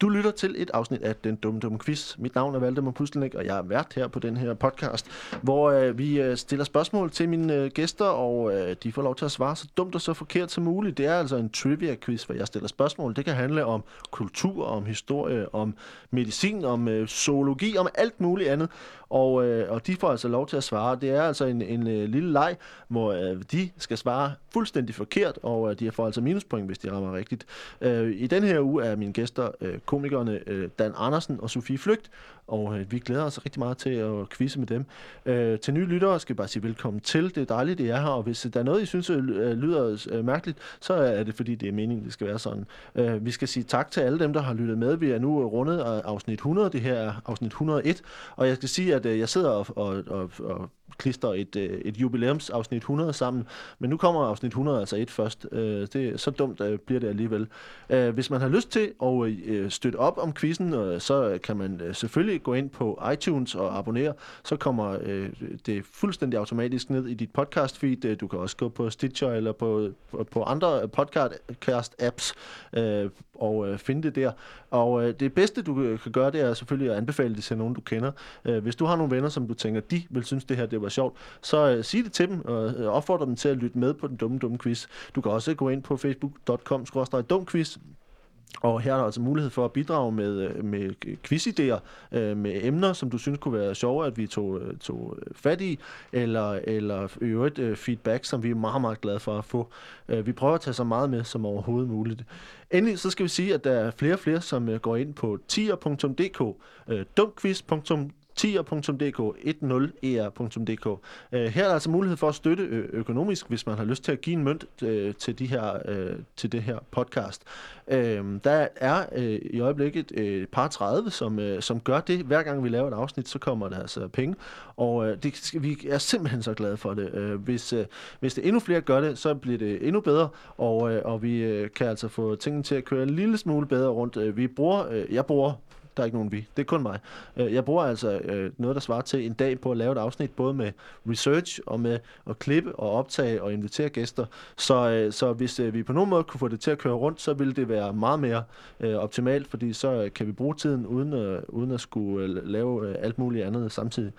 Du lytter til et afsnit af Den Dumme Dumme Quiz. Mit navn er Valdemar Pustelnik, og jeg er vært her på den her podcast, hvor øh, vi øh, stiller spørgsmål til mine øh, gæster, og øh, de får lov til at svare så dumt og så forkert som muligt. Det er altså en trivia-quiz, hvor jeg stiller spørgsmål. Det kan handle om kultur, om historie, om medicin, om øh, zoologi, om alt muligt andet. Og, øh, og de får altså lov til at svare. Det er altså en, en øh, lille leg, hvor øh, de skal svare fuldstændig forkert, og øh, de får altså minuspoint, hvis de rammer rigtigt. Øh, I den her uge er mine gæster øh, komikerne øh, Dan Andersen og Sofie Flygt, og øh, vi glæder os rigtig meget til at quizze med dem. Øh, til nye lyttere skal jeg bare sige velkommen til. Det er dejligt, det er her, og hvis der er noget, I synes øh, øh, lyder øh, mærkeligt, så er det fordi, det er meningen, det skal være sådan. Øh, vi skal sige tak til alle dem, der har lyttet med. Vi er nu øh, rundet af afsnit 100, det her er afsnit 101, og jeg skal sige, at øh, jeg sidder og, og, og, og klister et, øh, et jubilæumsafsnit 100 sammen, men nu kommer afsnit 100 altså et først. Øh, det, så dumt øh, bliver det alligevel. Øh, hvis man har lyst til at øh, støtte op om quizzen, øh, så kan man øh, selvfølgelig gå ind på iTunes og abonnere. Så kommer øh, det fuldstændig automatisk ned i dit podcast feed. Øh, du kan også gå på Stitcher eller på, på, på andre podcast-apps øh, og øh, finde det der. Og øh, det bedste, du øh, kan gøre, det er selvfølgelig at anbefale det til nogen, du kender. Øh, hvis du har nogle venner, som du tænker, de vil synes, det her det var sjovt, så øh, sig det til dem og øh, opfordre dem til at lytte med på den dumme, dumme quiz. Du kan også gå ind på facebook.com-dumquiz, og her er der altså mulighed for at bidrage med, øh, med quizidéer, øh, med emner, som du synes kunne være sjove, at vi tog, øh, tog øh, fat i, eller, eller øvrigt feedback, som vi er meget, meget glade for at få. Vi prøver at tage så meget med som overhovedet muligt. Endelig så skal vi sige, at der er flere og flere, som går ind på tier.dk, dumquiz.dk, tier.dk, 10er.dk. Øh, her er der altså mulighed for at støtte økonomisk, hvis man har lyst til at give en mønt øh, til, de her, øh, til det her podcast. Øh, der er øh, i øjeblikket øh, et par 30, som, øh, som gør det. Hver gang vi laver et afsnit, så kommer der altså penge. Og øh, det, vi er simpelthen så glade for det. Øh, hvis, øh, hvis det endnu flere gør det, så bliver det endnu bedre, og, øh, og vi øh, kan altså få tingene til at køre en lille smule bedre rundt. Øh, vi bruger, øh, jeg bruger der er ikke nogen vi. Det er kun mig. Øh, jeg bruger altså øh, noget, der svarer til en dag på at lave et afsnit, både med research og med at klippe og optage og invitere gæster. Så, øh, så hvis vi på nogen måde kunne få det til at køre rundt, så ville det være meget mere optimalt, fordi så kan vi bruge tiden uden, uden at skulle lave alt muligt andet samtidig.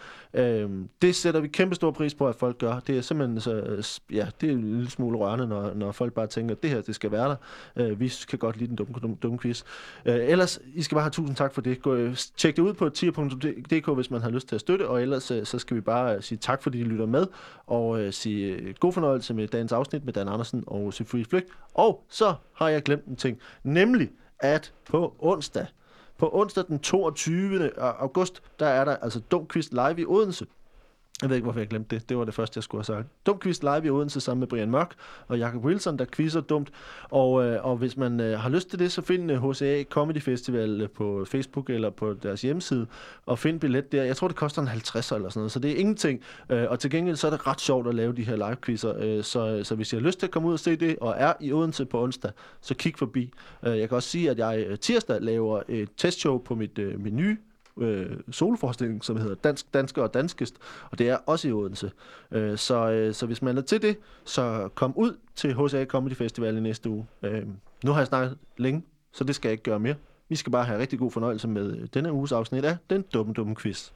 Det sætter vi kæmpe stor pris på, at folk gør. Det er simpelthen så, ja, det er en lille smule rørende, når, når folk bare tænker, at det her, det skal være der. Vi kan godt lide den dumme, dumme, dumme quiz. Ellers, I skal bare have tusind tak for det. Gå, øh, tjek det ud på tier.dk, hvis man har lyst til at støtte, og ellers øh, så skal vi bare øh, sige tak, fordi I lytter med, og sige god fornøjelse med dagens afsnit med Dan Andersen og Sofie Flygt. Og så har jeg glemt en ting, nemlig at på onsdag, på onsdag den 22. august, der er der altså Dum live i Odense. Jeg ved ikke, hvorfor jeg glemte det. Det var det første, jeg skulle have sagt. Dum quiz live i Odense sammen med Brian Mørk og Jacob Wilson, der quizzer dumt. Og, øh, og hvis man øh, har lyst til det, så find øh, HCA Comedy Festival øh, på Facebook eller på deres hjemmeside, og find billet der. Jeg tror, det koster en 50 eller sådan noget, så det er ingenting. Øh, og til gengæld så er det ret sjovt at lave de her live quizzer. Øh, så, øh, så hvis I har lyst til at komme ud og se det, og er i Odense på onsdag, så kig forbi. Øh, jeg kan også sige, at jeg øh, tirsdag laver et testshow på mit, øh, mit nye øh, solforestilling, som hedder Dansk, Dansker og Danskest, og det er også i Odense. Øh, så, øh, så hvis man er til det, så kom ud til HCA Comedy Festival i næste uge. Øh, nu har jeg snakket længe, så det skal jeg ikke gøre mere. Vi skal bare have rigtig god fornøjelse med øh, denne uges afsnit af Den Dumme Dumme Quiz.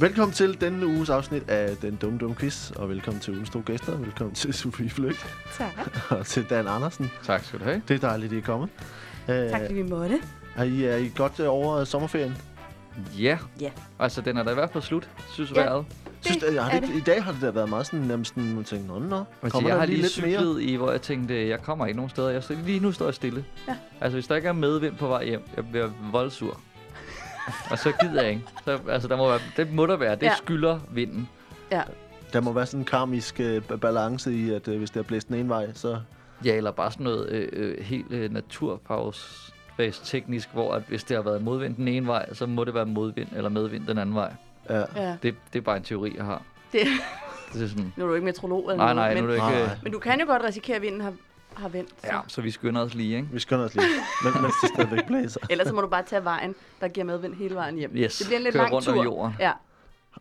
Velkommen til denne uges afsnit af Den Dumme Dumme Quiz, og velkommen til ugens to gæster. Velkommen til Sofie Flygt. Tak. og til Dan Andersen. Tak skal du have. Det er dejligt, at I er kommet. Tak, fordi vi måtte. Er I, er I godt øh, over sommerferien? Ja. Ja. Altså, den er da i hvert fald slut, synes Ja. vejret. Synes, Det har er det, det. I dag har det da været meget sådan, nærmest sådan, man tænker, nå, nå, Altså, kommer jeg der har lige lige lidt mere? i, hvor jeg tænkte, jeg kommer ikke nogen steder. Jeg, står- lige nu står jeg stille. Ja. Altså, hvis der ikke er medvind på vej hjem, jeg bliver voldsur. Og så gider jeg ikke. Så, altså, der må være, det må der være. Det Ja. skylder vinden. Ja. Der må være sådan en karmisk øh, ba- balance i, at øh, hvis det er blæst den ene vej, så... Ja, eller bare sådan noget øh, øh, helt øh, naturpause teknisk, hvor at hvis det har været modvind den ene vej, så må det være modvind eller medvind den anden vej. Ja. Ja. Det, det er bare en teori, jeg har. Det, Det er sådan, nu er du ikke metrolog eller nej, noget, nej, nu men, er det ikke... Nej. men du kan jo godt risikere, at vinden har, har vendt. Så. Ja, så vi skynder os lige, ikke? Vi skynder os lige, men, mens det stadigvæk blæser. Ellers så må du bare tage vejen, der giver medvind hele vejen hjem. Yes, det bliver en lidt køre lang rundt tur. jorden. Ja.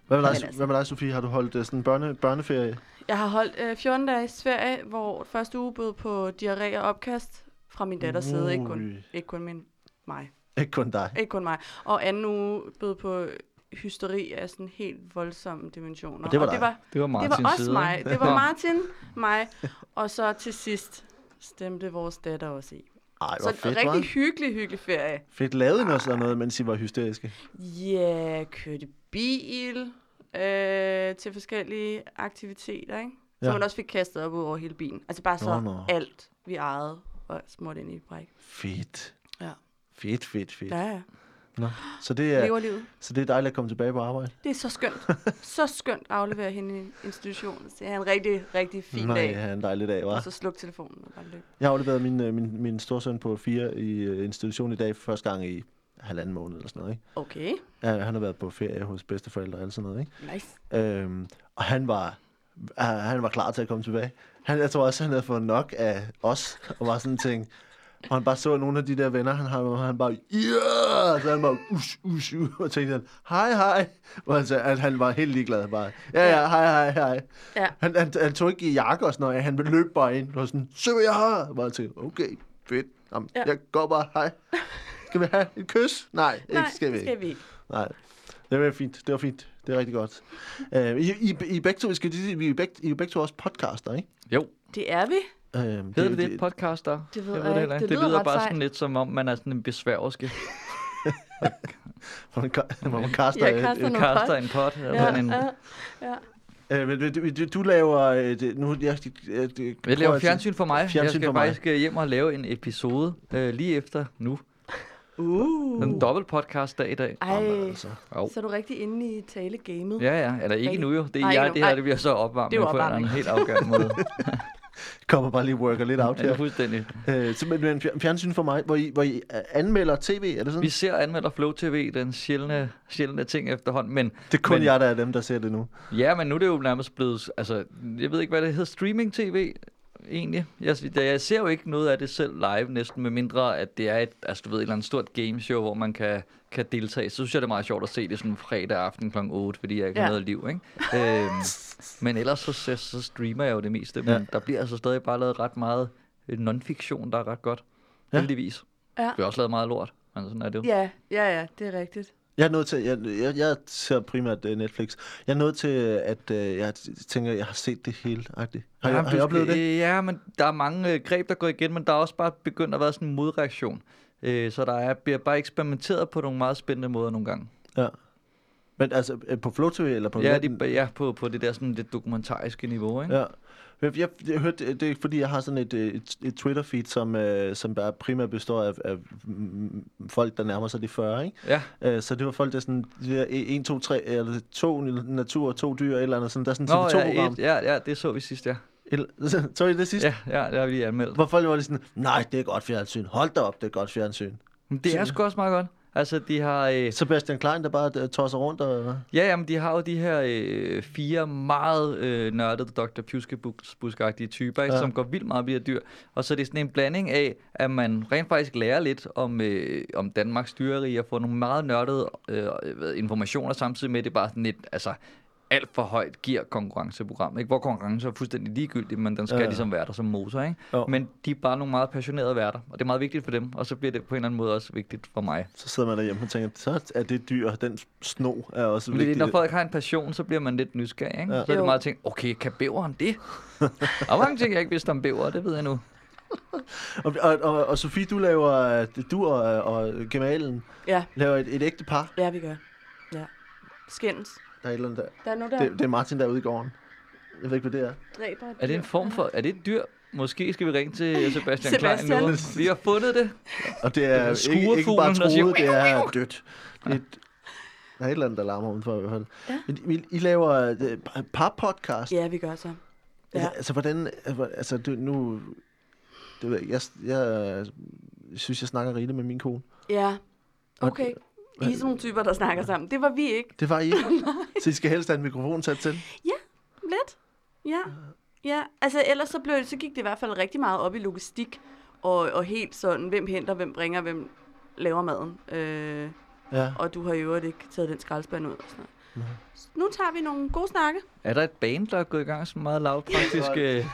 Hvad med dig, altså- hvad med dig Sofie? Har du holdt uh, sådan en børne, børneferie? Jeg har holdt øh, 14 dages ferie, hvor første uge bød på diarré og opkast fra min datters side. Ikke kun, ikke kun min, mig. Ikke kun dig. Ikke kun mig. Og anden uge bød på hysteri af sådan helt voldsomme dimensioner. Og det var og det var, Det var det Martins var også side. mig. Det var. Martin, mig, og så til sidst stemte vores datter også i. Ej, Så fedt, rigtig var hyggelig, hyggelig ferie. Fedt. Lavede I noget sådan noget, mens I var hysteriske? Ja, kørte bil øh, til forskellige aktiviteter, ikke? Så Ja. man også fik kastet op over hele bilen. Altså bare så Nå, nå. alt, vi ejede, og smurt ind i bræk. Fedt. Ja. Fedt, fedt, fedt. Ja, ja. Så det, er, Lever livet. så det er dejligt at komme tilbage på arbejde? Det er så skønt. så skønt at aflevere hende i institutionen. Så det er en rigtig, rigtig fin Nej, dag. ja, en dejlig dag, Og var. så sluk telefonen og bare løb. Jeg har afleveret min, øh, min, min storsøn på fire i øh, institution i dag for første gang i halvanden måned eller sådan noget. Ikke? Okay, Ja, han har været på ferie hos bedsteforældre og alt sådan noget. Ikke? nice. Øhm, og han var, uh, han var klar til at komme tilbage. Han, jeg tror også, han havde fået nok af os, og var sådan ting. Og han bare så nogle af de der venner, han har, og han bare, ja! Så han bare, us, us, us, og tænkte han, hej, hej. Og han, sagde, at han var helt ligeglad bare. Ja, ja, hej, hej, hej. Ja. Han, han, han tog ikke i jakke og sådan noget, han løb bare ind og sådan, så jeg have. Og bare tænkte, okay, fedt. Jamen, Ja. Jeg går bare, hej. Skal vi have et kys? Nej, Nej, ikke skal vi det ikke. skal vi ikke. Nej, det var fint. Det var fint. Det er rigtig godt. Uh, I, I, I, begge to, skal vi er begge, I begge to også podcaster, ikke? Jo, Det er vi. Uh, hedder det det, podcast der? Det ved jeg jeg det, ikke. heller Det det lyder lyder bare sejt. sådan lidt som om, man er sådan en besværgerske. Hvor man, hvor man kaster... Jeg kaster et- Kaster pot. en pot. Eller Ja, en, ja, ja. Øh, men du, du, du laver... øh, det, nu, jeg, jeg, jeg, Jeg laver fjernsyn for mig. Fjernsyn jeg skal for mig. faktisk øh, hjem og lave en episode øh, lige efter nu. Uh. En dobbelt podcast dag i dag. Ej, Altså, Jo. så er du rigtig inde i talegamet. Ja, ja. Eller ikke nu jo. Det er Nej, jeg, det her det bliver så opvarmet Det er jo på en helt afgørende måde. kommer bare lige worker lidt out ja, her. fuldstændig. Øh, så, men, men fjer- fjernsyn for mig, hvor I, hvor I øh, anmelder tv, er det sådan? Vi ser anmelder Flow TV, den sjældne, sjældne ting efterhånden. Men det er kun men- jeg, der er dem, der ser det nu. ja, men nu er det jo nærmest blevet... Altså, jeg ved ikke, hvad det hedder. Streaming TV egentlig. Jeg, jeg ser jo ikke noget af det selv live næsten, med mindre at det er et, altså, du ved, et eller andet stort gameshow, hvor man kan, kan deltage. Så synes jeg, det er meget sjovt at se det sådan en fredag aften kl. 8, fordi jeg ikke har Ja. noget liv, ikke? øhm, men ellers så, så, så, streamer jeg jo det meste, men Ja. der bliver altså stadig bare lavet ret meget øh, non-fiktion, der er ret godt. Ja. Heldigvis. Ja. Der bliver også lavet meget lort, men sådan er det jo. Ja, ja, ja, det er rigtigt. Jeg er nødt til, jeg, jeg, jeg ser primært uh, Netflix. Jeg er nødt til, at uh, jeg tænker, jeg har set det hele. -agtigt. Har, Ja, jeg, har du oplevet det? Ja, men der er mange øh, greb, der går igen, men der er også bare begyndt at være sådan en modreaktion. Øh, så der er, bliver bare eksperimenteret på nogle meget spændende måder nogle gange. Ja. Men altså, på Flow TV eller på ja, de, ja på, på det der sådan lidt dokumentariske niveau, ikke? Ja. Jeg, jeg, jeg hørte, det- det er fordi, jeg har sådan et, øh, et, et Twitter-feed, som, øh, som bare primært består af, af folk, der nærmer sig de 40, ikke? Ja, Øh, så det var folk, der sådan, de der 1, 2, 3, eller to natur, to dyr, eller andet, sådan, der er sådan Nå, et ja, TV2-program. et, ja, ja, det så vi sidst. Ja. Så I det sidste? Ja, ja, det har vi lige anmeldt. Hvor folk var lige sådan, nej, det er godt fjernsyn. Hold da op, det er godt fjernsyn. Men det er sgu også meget godt. Altså, de har... Øh, Sebastian Klein, der bare øh, tosser rundt og... ja, jamen, de har jo de her øh, fire meget øh, nørdede Dr. Pjuskebus-agtige typer, Ja. som går vildt meget op i dyr. Og så er det sådan en blanding af, at man rent faktisk lærer lidt om, øh, om Danmarks dyreri og får nogle meget nørdede øh, informationer samtidig med, at det bare sådan lidt, altså alt for højt gear konkurrenceprogram, ikke? hvor konkurrence er fuldstændig ligegyldigt, men den skal Ja. ja. ligesom være der som motor. Ikke? Jo. Men de er bare nogle meget passionerede værter, og det er meget vigtigt for dem, og så bliver det på en eller anden måde også vigtigt for mig. Så sidder man derhjemme og tænker, så er det dyr, den sno er også er, vigtigt. når folk har en passion, så bliver man lidt nysgerrig. Ikke? Ja. Så er det meget ting, okay, kan bæveren det? Er mange ting, jeg ikke vidste om bæver, det ved jeg nu. Og, og, og, og Sofie, du laver, du og, og Gemalen Ja, laver et, et ægte par. ja, vi gør. Ja. Skændes. Der er et eller andet der. Der er nu, der Det, det er Martin, der er ude i gården. Jeg ved ikke, hvad det er. dræber et Er det en dyr. form for, er det et dyr? Måske skal vi ringe til Sebastian, Sebastian. Klein nu. Vi har fundet det. Og det Det er er ikke, ikke bare troet, det er dødt. Det er, et- der er et eller andet, der larmer udenfor i hvert fald. Ja. I, I laver øh, par-podcast. Ja, vi gør så. Ja. Ja. Altså, hvordan... Altså, du, nu... Det ved jeg, jeg, jeg synes, jeg snakker rigeligt med min kone. Ja. Okay. I er sådan nogle typer, der snakker sammen. Det var vi ikke. Det var I ikke. Så I skal helst have en mikrofon sat til. Lidt. Ja. Ja, altså ellers så, blev, så gik det i hvert fald rigtig meget op i logistik, og, og helt sådan, hvem henter, hvem bringer, hvem laver maden. Øh, Ja. og du har i øvrigt ikke taget den skraldespand ud. Og sådan noget. Nu tager vi nogle gode snakke. Er der et band, der er gået i gang som meget lavpraktisk? øh,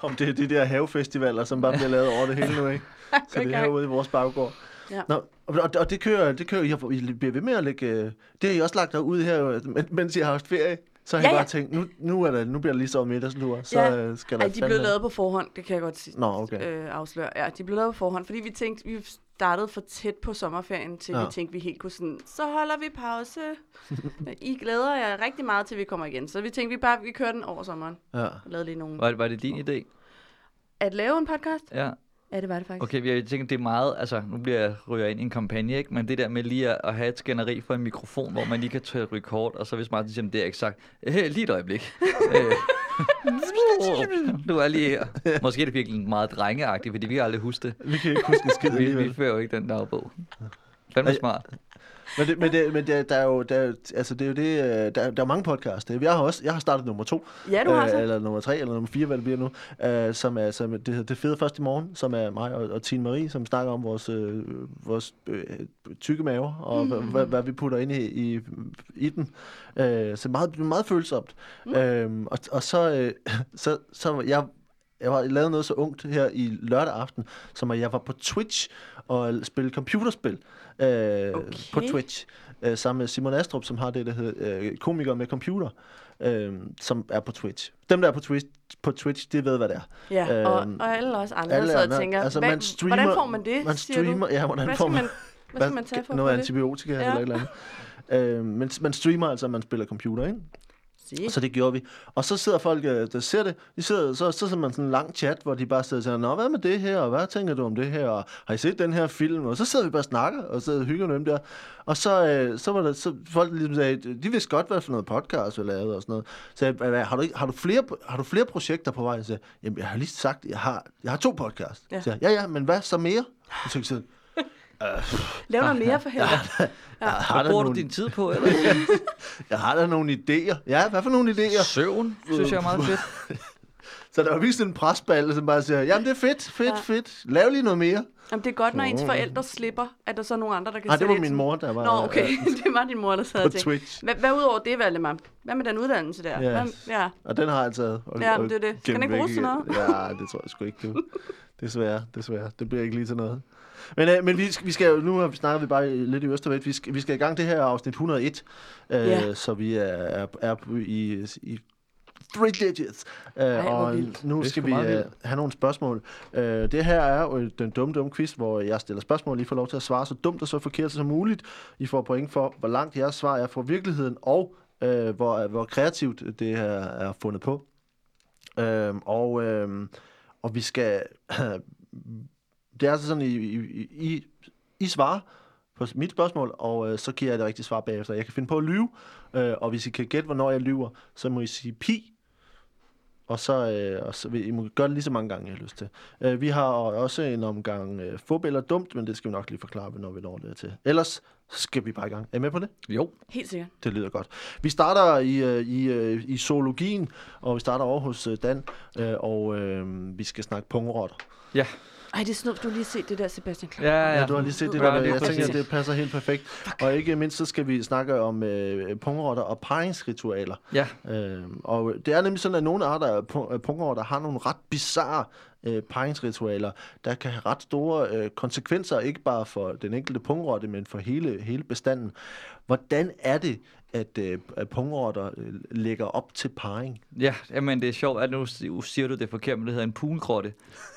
Om det er de der havefestivaler, som bare bliver lavet over det hele nu, ikke? Så det er herude i vores baggård. Ja. Nå, og, og det kører, det kører, I bliver ved med at lægge, øh, det har I også lagt ud her, mens I har haft ferie. Så har Ja, I bare ja. tænkt, nu, nu, er der, nu bliver det lige så middagslur, så Ja. øh, skal der Ej, de blev lavet på forhånd, det kan jeg godt sige. Nå, okay. øh, afsløre. Ja, de blev lavet på forhånd, fordi vi tænkte, vi startede for tæt på sommerferien, til Ja. ja. vi tænkte, vi helt kunne sådan, så holder vi pause. I glæder jer rigtig meget til, vi kommer igen. Så vi tænkte, vi bare, vi kører den over sommeren. Ja. Og lavede lige nogle... var, det- var det din idé? At lave en podcast? Ja. Ja, det var det faktisk. Okay, jeg tænker, det er meget, altså nu bliver jeg ryger ind i en kampagne, ikke? men det der med lige at, at have et skænderi for en mikrofon, hvor man lige kan tage record, og så hvis Martin siger, det er ikke sagt, hey, lige et øjeblik. Øh, du er lige her. Måske er det virkelig meget drengeagtigt, fordi vi kan aldrig huske det. Vi kan ikke huske en skid Vi, vi fører jo ikke den dagbog. Fandme smart. Men, det, men, det, men det, der er jo, der, er altså det er jo det, øh, der, er- der er mange podcasts. Jeg har også, jeg har startet nummer to. Ja, du har så. eller nummer tre, eller nummer fire, hvad det bliver nu. Øh, som er, som, det hedder Det Fede Først i Morgen, som er mig og, og Tine Marie, som snakker om vores, øh, vores øh, tykke maver, og mm. hvad, hvad, vi putter ind i, i, i den. Øh, så meget, meget følsomt. Mm. Øh, og, og så, øh, så, så jeg jeg har lavet noget så ungt her i lørdag aften, som at jeg var på Twitch og spillede computerspil øh, okay. på Twitch, øh, sammen med Simon Astrup, som har det, der hedder øh, Komiker med computer, øh, som er på Twitch. Dem, der er på Twitch, på Twitch de ved, hvad det er. Ja, og, Øhm, og alle os andre, alle der sidder og tænker, altså, hvad, man streamer- hvordan får man det, Man streamer, du? ja, hvordan Hvad får man, man, hvad skal man tage for noget antibiotika Ja. eller et eller andet. Øh, men man streamer altså, at man spiller computer, ikke? Sige. Så det gjorde vi. Og så sidder folk, øh, der ser det, de sidder, så, så sidder man sådan en lang chat, hvor de bare sidder og siger, Nå, hvad med det her, og hvad tænker du om det her, og har I set den her film? Og så sidder vi bare og snakker, og så hygger dem der. Og så, øh, så var der, så folk ligesom sagde, de vidste godt, hvad for noget podcast vi lavede og sådan noget. Så jeg, "Hvad, har, du, har, du flere, har du flere projekter på vej? Jeg sagde, jamen jeg har lige sagt, jeg har, jeg har to podcasts. Ja. Ja. Så jeg, ja, ja, men hvad så mere? Og så, så Lav noget mere for helvede. jeg har, Hvad da bruger du nogle, din tid på, eller? jeg har da nogle idéer. Ja, hvad for nogle idéer? Søvn, synes jeg er meget fedt. Så der var virkelig sådan en presball, som bare siger, jamen det er fedt, fedt, Ja. ja. fedt. Lav lige noget mere. Jamen, det er godt, når ens forældre slipper, at der så er nogle andre, der kan Nej, det var min mor, der var Nå, okay. øh, det var din mor, der sad på og tænkte. Twitch. Hvad, hvad udover det, Valdemar? Hvad med den uddannelse der? Ja. Hvad, ja. Og den har jeg taget. Og, Ja, det er det. Gemt den ikke bruges til igen. Ja, det tror jeg sgu ikke, du. Desværre, desværre. Det bliver ikke lige til noget. Men, øh, men vi, skal, vi skal jo, nu har vi snakket vi bare lidt i Østervægt, vi skal, vi skal i gang det her afsnit 101, øh, Ja. så vi er, er, er i, i three digits. Øh, hvor og vildt. nu skal vi vildt. have nogle spørgsmål. Øh, det her er jo den dumme, dumme quiz, hvor jeg stiller spørgsmål, I får lov til at svare så dumt og så forkert som muligt. I får point for, hvor langt jeres svar er fra virkeligheden, og øh, hvor, hvor kreativt det her er fundet på. Øh, og, øh, og vi skal... det er altså sådan, I, I, I, I svarer på mit spørgsmål, og øh, så giver jeg det rigtige svar bagefter. Jeg kan finde på at lyve, øh, og hvis I kan gætte, hvornår jeg lyver, så må I sige pi, og så, øh, og så vil I må gøre det lige så mange gange, jeg har lyst til. Øh, vi har også en omgang øh, fup eller dumt, men det skal vi nok lige forklare, når vi når det til. Ellers skal vi bare i gang. Er I med på det? Jo. Helt sikkert. Det lyder godt. Vi starter i, øh, i, øh, i zoologien, og vi starter over hos øh, Dan, øh, og øh, vi skal snakke pungrotter. Ja. Ej, det er snudt, du har lige set det der, Sebastian Klein. Ja, ja. Ja, du har lige set det Ja, der. det er Jeg tænker, det passer helt perfekt. Og ikke mindst, så skal vi snakke om øh, pungrotter og paringsritualer. Ja. Øh, og det er nemlig sådan, at nogle arter af pungrotter har nogle ret bizarre øh, paringsritualer, der kan have ret store øh, konsekvenser, ikke bare for den enkelte pungrotte, men for hele, hele bestanden. Hvordan er det, at, øh, at pungrotter øh, lægger op til parring? Ja, jamen det er sjovt, at nu si- nu siger du det forkert, men det hedder en pungrotte,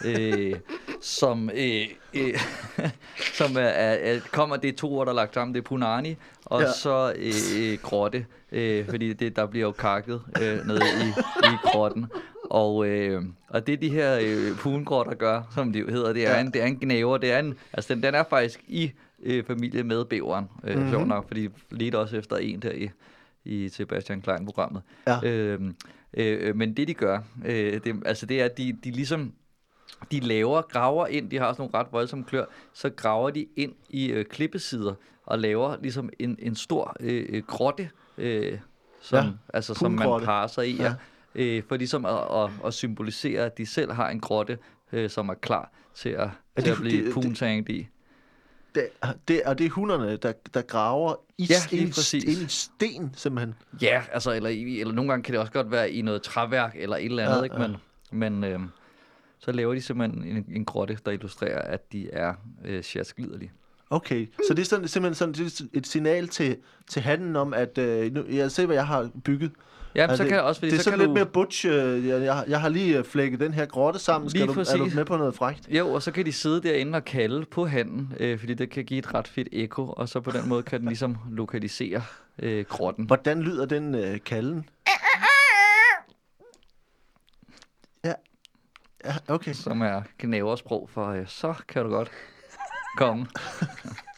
øh, som, øh, øh, som er, er, er, kommer, det er to ord, der er lagt sammen, det er punani, og Ja. ja. så øh, øh, grotte, øh, fordi det, der bliver jo kakket øh, nede i, i grotten. Og, øh, og det de her øh, pungrotter gør, som de jo hedder, det er, Ja. en, det er en gnæver, det er en, altså den, den er faktisk i øh, familie med bæveren, øh, Mhm. mm-hmm. sjovt nok, fordi lidt også efter en der i, i Sebastian Klein-programmet. Ja. Øhm, øh, men det de gør, øh, det, altså det er, at de, de ligesom, de laver, graver ind, de har sådan nogle ret voldsomme klør, så graver de ind i øh, klippesider og laver ligesom en, en stor øh, øh, grotte, øh, som, Ja, altså, som man sig i, Ja. ja. Øh, for ligesom at, at, at symbolisere, at de selv har en grotte, øh, som er klar til at, til det- at blive det- puntanget i. det, det, og det er hunderne, der, der graver i, Ja, ind i sten, simpelthen. Ja, altså, eller, eller nogle gange kan det også godt være i noget træværk eller et eller andet, Ja, ikke? ja. Men, men øh, så laver de simpelthen en, en grotte, der illustrerer, at de er øh, sjaskliderlige. Okay, så det er sådan, simpelthen sådan det er et signal til, til handen om, at øh, nu, jeg ser, hvad jeg har bygget. Ja, så det, kan jeg også, fordi det er så sådan kan lidt du... mere butch. Øh, jeg, jeg, jeg har lige øh, flækket den her grotte sammen. Skal Lige du, er du præcis. med på noget frækt? Jo, og så kan de sidde derinde og kalde på handen, øh, fordi det kan give et ret fedt ekko, og så på den måde kan den ligesom lokalisere øh, grotten. Hvordan lyder den øh, kalden? Ja. Ja, okay. som er knæversprog for, øh, så kan du godt komme.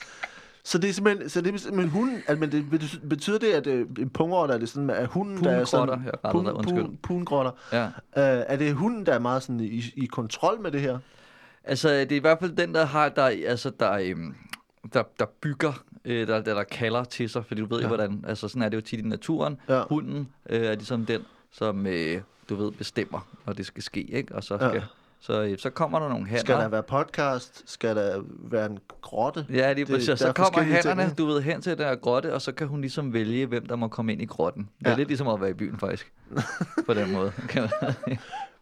Så det er simpelthen, så det er simpelthen hunden, at, men det, bet- betyder det, at øh, en pungrotte er det sådan, at hunden, der er sådan... Pungrotter, jeg rettede dig, pungrotter. Ja. Øh, er det hunden, der er meget sådan i, i kontrol med det her? Altså, det er i hvert fald den, der har, der, altså, der, øhm, der, der bygger, øh, der, der, der kalder til sig, fordi du ved jo, Ja. hvordan, altså sådan er det jo tit i naturen. Ja. Hunden øh, er ligesom den, som, øh, du ved, bestemmer, når det skal ske, ikke? Og så, Ja. Så, øh, så kommer der nogle hanner. Skal der være podcast? Skal der være en grotte? Ja, lige Det- præcis. der Så er kommer ting, ikke? du ved, hen til den her grotte, og så kan hun ligesom vælge, hvem der må komme ind i grotten. Det er Ja. lidt ligesom at være i byen, faktisk. På den måde.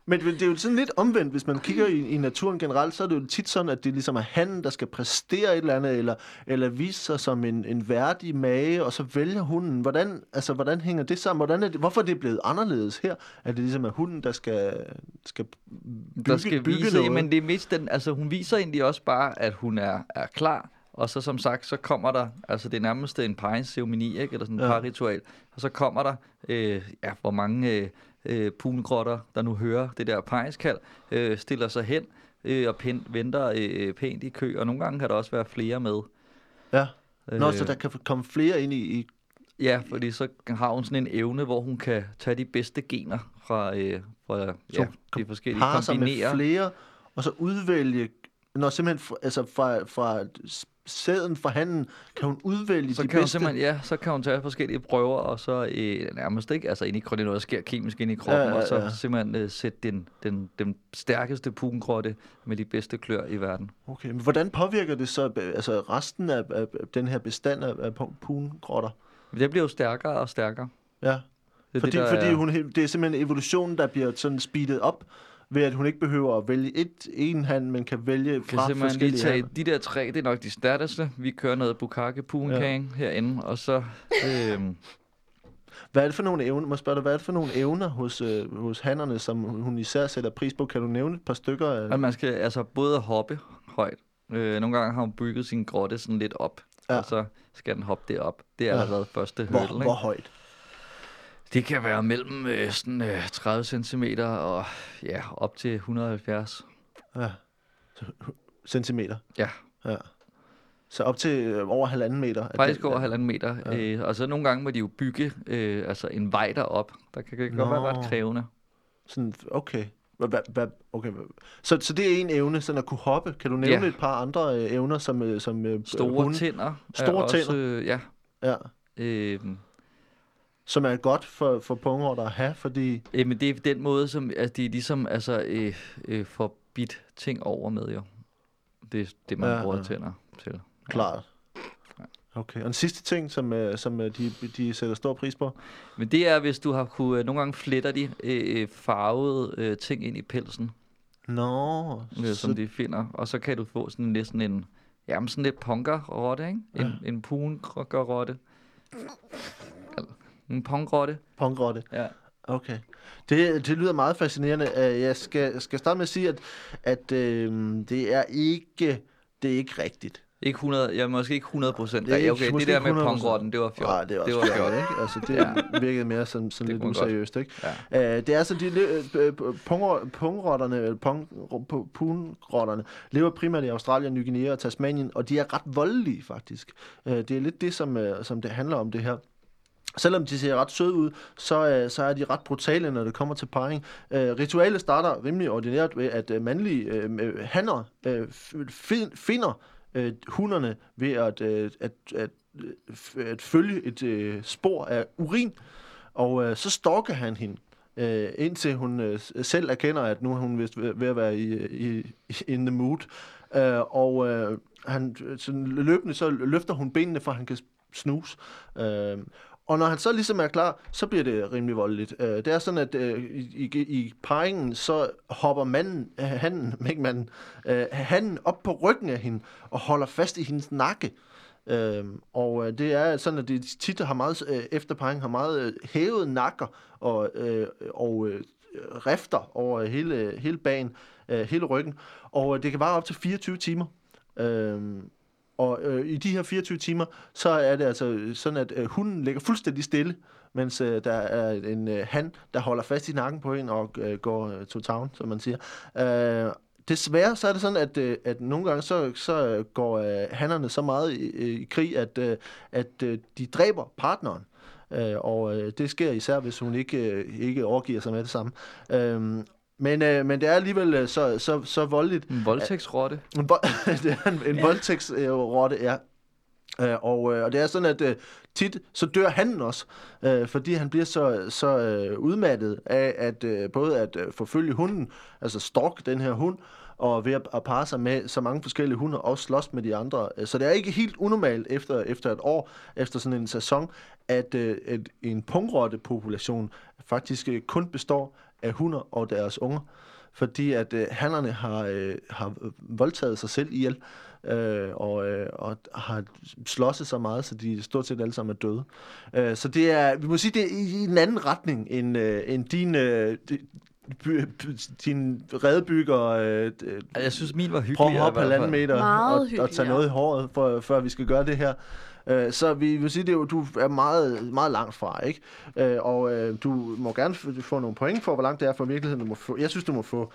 Men det er jo sådan lidt omvendt, hvis man kigger i, i naturen generelt, så er det jo tit sådan, at det ligesom er han, der skal præstere et eller andet, eller, eller vise sig som en, en værdig mage, og så vælger hunden. Hvordan, altså, hvordan hænger det sammen? Hvordan er det, hvorfor er det blevet anderledes her? At det ligesom er hunden, der skal, skal bygge, der skal bygge vise, noget? men det er mest den, altså hun viser egentlig også bare, at hun er, er klar, og så som sagt, så kommer der, altså det er nærmest en paringsceremoni, ikke? eller sådan Ja. ja. parritual, og så kommer der, øh, ja, hvor mange øh, øh, pungrotter, der nu hører det der paringskald, øh, stiller sig hen øh, og pen, venter øh, pænt i kø, og nogle gange kan der også være flere med. Ja. Nå, Øh, så der kan komme flere ind i... i Ja, fordi så har hun sådan en evne, hvor hun kan tage de bedste gener fra, øh, fra ja, hun de forskellige parre sig med flere, og så udvælge... Når simpelthen fra, altså fra, fra sæden fra handen, kan hun udvælge Så de kan hun bedste... simpelthen, ja, så kan hun tage forskellige prøver, og så øh, nærmest ikke, altså ind i kroppen, noget, der sker kemisk ind i kroppen, Ja, ja, ja, og så simpelthen øh, sætte den, den, den stærkeste pungrotte med de bedste klør i verden. Okay, men hvordan påvirker det så øh, altså resten af, af, den her bestand af, af pungrotter? Det bliver jo stærkere og stærkere. Ja, Det er fordi, det, fordi er, hun, det er simpelthen evolutionen, der bliver sådan speedet op, ved at hun ikke behøver at vælge et en hand, men kan vælge kan fra lige forskellige tage hander. de der tre, det er nok de stærkeste. Vi kører noget bukake punkage ja. herinde, og så... Øh, Hvad er det for nogle evner, må spørge dig, hvad er det for nogle evner hos, øh, hos hannerne, som hun især sætter pris på? Kan du nævne et par stykker af... at man skal altså både hoppe højt. Øh, nogle gange har hun bygget sin grotte sådan lidt op, Ja. og så skal den hoppe derop. Det er Ja. allerede første Hvor, hurdle. hvor Ikke? højt? Det kan være mellem øh, sådan, øh, 30 cm og ja, op til 170. Ja. Så, centimeter. Ja, Ja. Så op til øh, over halvanden meter. er faktisk det- over halvanden meter. Ja. Øh, og så nogle gange må de jo bygge øh, altså en vej derop. Der kan, kan godt være ret krævende. Sådan, okay. Okay. Så, så det er en evne, sådan at kunne hoppe. Kan du nævne Ja. et par andre øh, evner, som, øh, som øh, Store hunde, tænder. Store er også, øh, ja. ja, Øh, som er godt for, for pungrotter at have, fordi... øh, men det er den måde, som altså, de ligesom altså, øh, øh, får bidt ting over med jo. Det er det, man Ja, ja, bruger ja. tænder til. Klart. Okay, og en sidste ting, som, øh, som øh, de, de sætter stor pris på. Men det er, hvis du har kunne, øh, nogle gange fletter de øh, farvede øh, ting ind i pelsen. Nå, øh, som så, de finder. Og så kan du få sådan næsten en, jamen sådan lidt punker-rotte, ikke? En, Ja. ja. en punker-rotte. En pungrotte. pungrotte. Ja. Okay. Det, det lyder meget fascinerende. Øh, Jeg skal, skal starte med at sige, at, at øh, det er ikke det er ikke rigtigt. Ikke 100, ja, måske ikke 100 procent. Det ikke- Okay, det der med ikke 100%. pungrotten, det var fjort. Nej, det var, det var fjort, ikke? Altså, det Ja. virkede mere sådan Det lidt useriøst, ikke? Ja. Uh, det er sådan, de øh, pungro- pungrotterne, eller pung, pu- pungrotterne, lever primært i Australien, Ny Guinea og Tasmanien, og de er ret voldelige, faktisk. Uh, det er lidt det, som, som det handler om, det her. Selvom de ser ret søde ud, så, øh, så er de ret brutale, når det kommer til parring. Uh, ritualet starter rimelig ordinært ved, at øh, mandlige hanner finder uh, hunderne ved at, at, at, at, følge et spor af urin, og så stalker han hende. øh, indtil hun øh, selv erkender, at nu er hun vist ved ved at være i, i, in the mood. Øh, og øh, han, sådan løbende så løfter hun benene, for at han kan snuse. Øh, og når han så ligesom er klar, så bliver det rimelig voldeligt. Øh, det er sådan, at øh, i, i, i parringen, så hopper manden, øh, han, ikke manden, øh, han op på ryggen af hende og holder fast i hendes nakke. Øh, og øh, det er sådan, at de tit har meget, øh, efter parringen har meget øh, hævet nakker og, øh, og øh, rifter over hele, hele bagen, øh, hele ryggen. Og øh, det kan vare op til 24 timer. Øh, og øh, i de her 24 timer, så er det altså øh, sådan, at øh, hunden ligger fuldstændig stille, mens øh, der er en øh, han, der holder fast i nakken på en og øh, går øh, to town, som man siger. Øh, desværre så er det sådan, at, øh, at nogle gange så, så øh, går øh, hannerne så meget i, i krig, at, øh, at øh, de dræber partneren. Øh, og øh, det sker især, hvis hun ikke, øh, ikke overgiver sig med det samme. Øh, men, øh, men det er alligevel øh, så, så, så voldeligt. En voldtægtsrotte. En vo- det er en, en ja. voldtægtsrotte, ja. Øh, og, øh, og det er sådan, at øh, tit så dør han også, øh, fordi han bliver så, så øh, udmattet af at øh, både at øh, forfølge hunden, altså stalk den her hund, og ved at, at parre sig med så mange forskellige hunde, og slås med de andre. Så det er ikke helt unormalt efter, efter et år, efter sådan en sæson, at, øh, at en pungrotte-population faktisk øh, kun består af hunder og deres unger, fordi at øh, hannerne har, øh, har voldtaget sig selv ihjel, øh, og, øh, og har slåsset så meget, så de stort set alle sammen er døde. Øh, så det er, vi må sige, det er i, i en anden retning end, øh, end din... Øh, by, by, din redebygger øh, Jeg synes, min var hyggelig. prøver at hoppe halvanden meter Meget og, og tage noget i håret, for, før vi skal gøre det her. Øh, så vi vil sige, det jo, du er meget, meget langt fra, ikke? Øh, og øh, du må gerne få nogle point for, hvor langt det er fra virkeligheden. Du må få, jeg synes, du må få...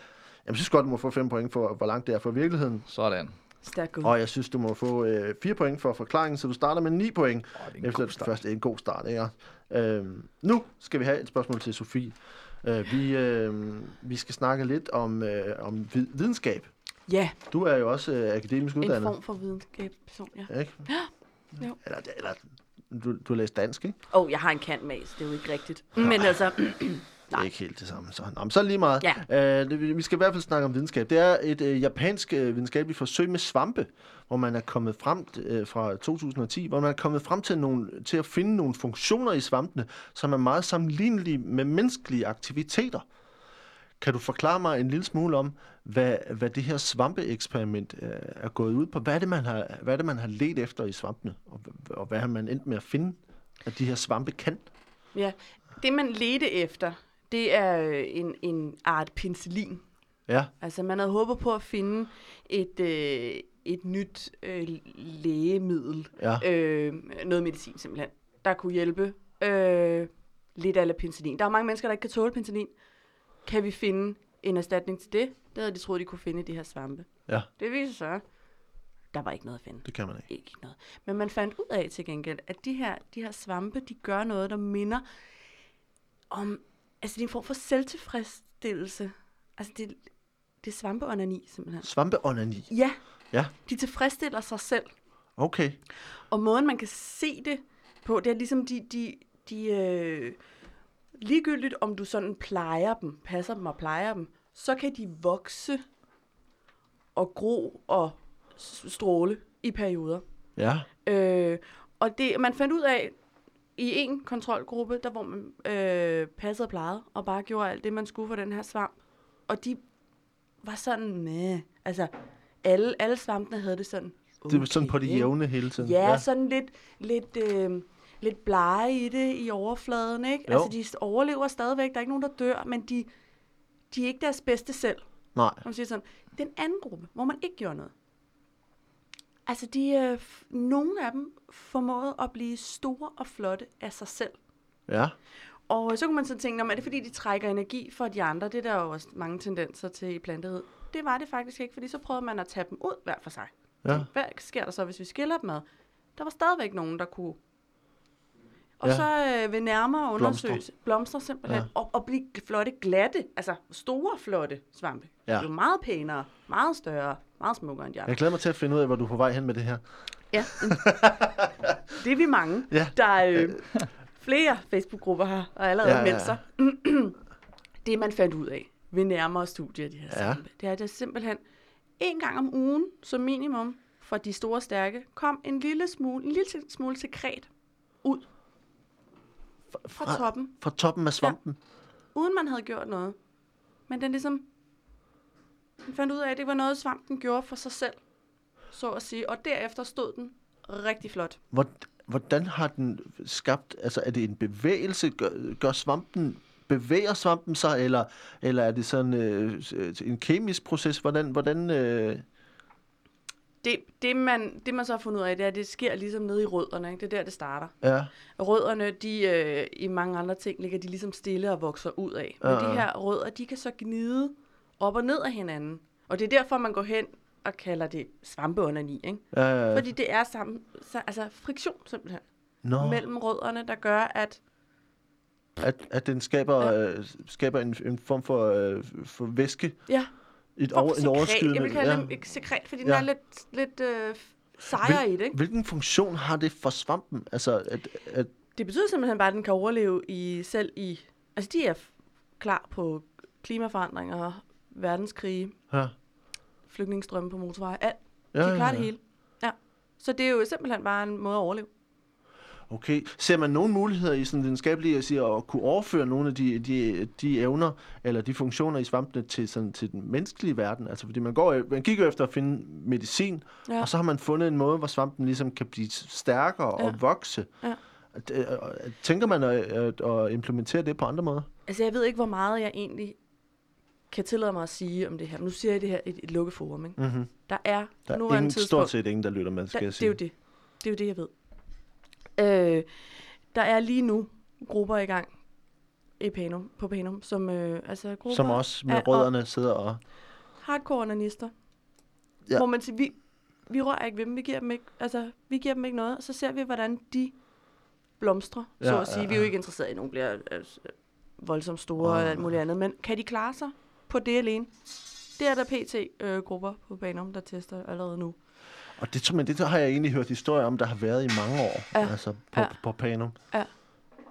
Jeg synes godt, du må få 5 point for, hvor langt det er fra virkeligheden. Sådan. Stærk. Og jeg synes, du må få øh, 4 point for forklaringen, så du starter med 9 point. Er en efter god start. først en god start, ikke? Øh, nu skal vi have et spørgsmål til Sofie. Øh, vi, øh, vi skal snakke lidt om, øh, om vid- videnskab. Ja, Du er jo også øh, akademisk en uddannet. form for videnskabsperson, ja. Ikke? Jo. Eller, eller du, du har læst dansk, ikke? Åh, oh, jeg har en kant så det er jo ikke rigtigt. Men altså, Det er ikke helt det samme. Så, Nå, men så lige meget. Ja. Øh, det, vi skal i hvert fald snakke om videnskab. Det er et øh, japansk øh, videnskabeligt forsøg med svampe, hvor man er kommet frem øh, fra 2010, hvor man er kommet frem til, nogle, til at finde nogle funktioner i svampene, som er meget sammenlignelige med menneskelige aktiviteter. Kan du forklare mig en lille smule om, hvad, hvad det her svampeeksperiment øh, er gået ud på? Hvad er, det, man har, hvad er det, man har let efter i svampene? Og, og hvad har man endt med at finde, at de her svampe kan? ja. Det, man ledte efter, det er øh, en, en art penicillin. Ja, Altså, man havde håbet på at finde et, øh, et nyt øh, lægemiddel. ja. Øh, noget medicin, simpelthen, der kunne hjælpe øh, lidt af penicillin. Der er mange mennesker, der ikke kan tåle penicillin. Kan vi finde en erstatning til det? Det havde de troet, de kunne finde i de her svampe. ja, Det viser sig, der var ikke noget at finde. det kan man ikke. Ikke noget. Men man fandt ud af til gengæld, at de her, de her svampe, de gør noget, der minder om... Altså, det er en form for selvtilfredsstillelse. Altså, det, det er svampeonani, simpelthen. Svampeonani. Ja, Ja, de tilfredsstiller sig selv. okay. Og måden, man kan se det på, det er ligesom, de, de, de øh, ligegyldigt om du sådan plejer dem, passer dem og plejer dem, så kan de vokse og gro og stråle i perioder. Ja, Øh, og det, man fandt ud af i en kontrolgruppe, der hvor man øh, passede og plejede, og bare gjorde alt det, man skulle for den her svamp. Og de var sådan med, altså alle, alle svampene havde det sådan. det var sådan på det jævne hele tiden. Ja, ja. sådan lidt, lidt, øh, lidt blege i det i overfladen, ikke? Jo. Altså, de overlever stadigvæk, der er ikke nogen, der dør, men de, de er ikke deres bedste selv. Nej, Man siger sådan, den anden gruppe, hvor man ikke gjorde noget. Altså, de, øh, nogle af dem formåede at blive store og flotte af sig selv. ja. Og øh, så kunne man så tænke, "Nå, men er det fordi, de trækker energi fra de andre? Det er der jo også mange tendenser til i plantehed. Det var det faktisk ikke, fordi så prøvede man at tage dem ud hver for sig. Ja. Hvad sker der så, hvis vi skiller dem ad? Der var stadigvæk nogen, der kunne... Og Ja. så øh, ved nærmere undersøgelse, blomster simpelthen, Ja. og, og blive flotte, glatte, altså store, flotte svampe. Ja. Det er jo meget pænere, meget større, meget smukkere end andre. Jeg glæder mig til at finde ud af, hvor du er på vej hen med det her. Ja. det er vi mange, Ja. der øh, flere Facebook-grupper har og allerede Ja, ja, meldt sig. det, man fandt ud af ved nærmere studier af de her Ja. svampe, det er, at det simpelthen en gang om ugen, som minimum, for de store stærke, kom en lille smule, en lille smule sekret ud fra toppen, Fra toppen af svampen? uden man havde gjort noget. Men den ligesom, den fandt ud af, at det var noget, svampen gjorde for sig selv, så at sige. Og derefter stod den rigtig flot. Hvor, hvordan har den skabt, altså er det en bevægelse? Gør, gør svampen, bevæger svampen sig, eller, eller er det sådan øh, en kemisk proces? Hvordan, hvordan øh, Det, det, man, det man så har fundet ud af, det er, at det sker ligesom nede i rødderne. Ikke? Det er der, det starter. ja, Rødderne, de, øh, i mange andre ting, ligger de ligesom stille og vokser ud af. Men Ja, de ja. her rødder, de kan så gnide op og ned af hinanden. Og det er derfor, man går hen og kalder det svampeonani, ikke? ja, Fordi det er sammen, så, altså friktion simpelthen, Nå, mellem rødderne, der gør, at at, at den skaber, øh, skaber en, en form for, øh, for væske, ja, et over, en overskydende. Jeg vil kalde ja. dem ikke sekret, fordi den Ja. er lidt, lidt øh, sejere i det, ikke? Hvilken funktion har det for svampen? Altså, at, at, Det betyder simpelthen bare, at den kan overleve i, selv i... Altså, de er klar på klimaforandringer, verdenskrige, ja, flygtningestrømme på motorveje, alt. ja, De klarer ja, det hele. Ja. Så det er jo simpelthen bare en måde at overleve. Okay. Ser man nogle muligheder i sådan videnskabelige at, sige, at kunne overføre nogle af de, de, de evner eller de funktioner i svampene til, sådan, til den menneskelige verden? Altså, fordi man, går, man kigger efter at finde medicin, ja. Og så har man fundet en måde, hvor svampen ligesom kan blive stærkere ja. Og vokse. Ja. Øh, øh, Tænker man at, at, at implementere det på andre måder? Altså, jeg ved ikke, hvor meget jeg egentlig kan tillade mig at sige om det her. Nu siger jeg det her i et, et lukket forum, ikke? Mm-hmm. Der er, Der er ingen, stort set ingen, der lytter med, skal der, jeg det er jo sige. det. Det er jo det, jeg ved. Øh, der er lige nu grupper i gang i Panum, på Panum, som, øh, altså grupper Som også med af- rødderne sidder og... hardcore onanister. Ja. Ja. Hvor man siger, vi, vi rører ikke ved dem, vi giver dem ikke, altså, vi giver dem ikke noget, og så ser vi, hvordan de blomstrer, ja, så Ja, at sige. ja, Vi er jo ja. ikke interesseret i, at nogen bliver altså, voldsomt store Nej, og alt muligt andet, men kan de klare sig på det alene? Det er der PT-grupper på Banum, der tester allerede nu. Og det, men det har jeg egentlig hørt historier om, der har været i mange år, Ja. altså på, Ja. på Panum.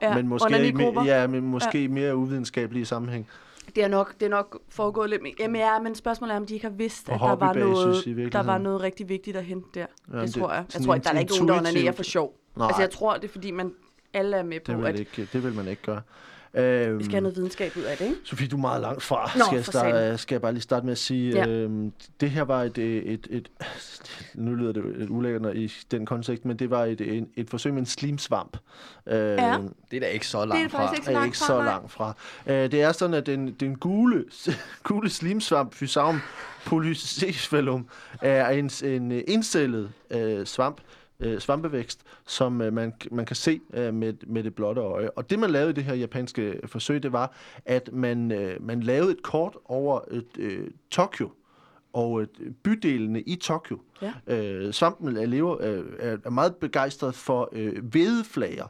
Ja, men måske, me- ja, men måske ja. mere uvidenskabelige sammenhæng. Det er nok, det er nok foregået lidt mere. Jamen ja, men spørgsmålet er, om de ikke har vidst, På at der var, noget, der var noget rigtig vigtigt at hente der. Jamen, det det- tror jeg. Jeg tror ikke, der er ikke nogen, der onanerer for sjov. Nej, Altså jeg tror, det er fordi, man alle er med på, det, vil at ikke, det vil man ikke gøre. Øhm, vi skal have noget videnskab ud af det, ikke? Sofie, du er meget langt fra. Nå, skal, jeg starte, skal jeg bare lige starte med at sige, Ja. øhm, det her var et, et, et, et, nu lyder det lidt ulækkert i den kontekst, men det var et, et, et forsøg med en slimsvamp. Øh, Ja. Det er da ikke så Det langt er fra. faktisk ikke så er langt ikke fra, så nej. langt fra. Øh, det er sådan, at den, den gule, gule slimsvamp, Physaum polycephalum, er en, en øh, indcellet øh, svamp, øh, svampevækst, som øh, man, man kan se øh, med, med det blotte øje. Og det, man lavede i det her japanske forsøg, det var, at man, øh, man lavede et kort over et, øh, Tokyo, og øh, bydelene i Tokyo. Ja. Øh, svampen er, lever, øh, er er meget begejstret for øh, hvedeflager.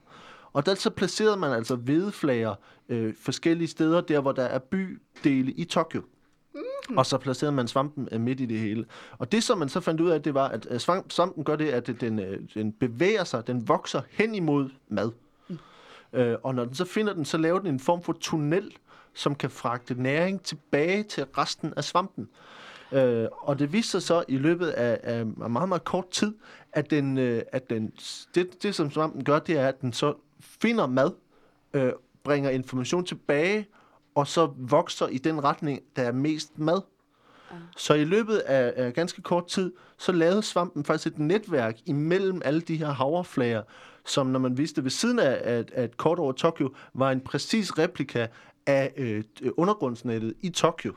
Og der så placerede man altså hvedeflager øh, forskellige steder, der hvor der er bydele i Tokyo. Mm. Og så placerede man svampen øh, midt i det hele. Og det, som man så fandt ud af, det var, at øh, svamp, svampen gør det, at den, øh, den bevæger sig, den vokser hen imod mad. Mm. Øh, og når den så finder den, så laver den en form for tunnel, som kan fragte næring tilbage til resten af svampen. Øh, og det viste sig så i løbet af, af meget, meget kort tid, at, den, øh, at den, det, det, som svampen gør, det er, at den så finder mad, øh, bringer information tilbage, og så vokser i den retning, der er mest mad. Så i løbet af, af ganske kort tid, så lavede svampen faktisk et netværk imellem alle de her havreflager, som når man viste ved siden af, af et kort over Tokyo, var en præcis replika af øh, undergrundsnettet i Tokyo.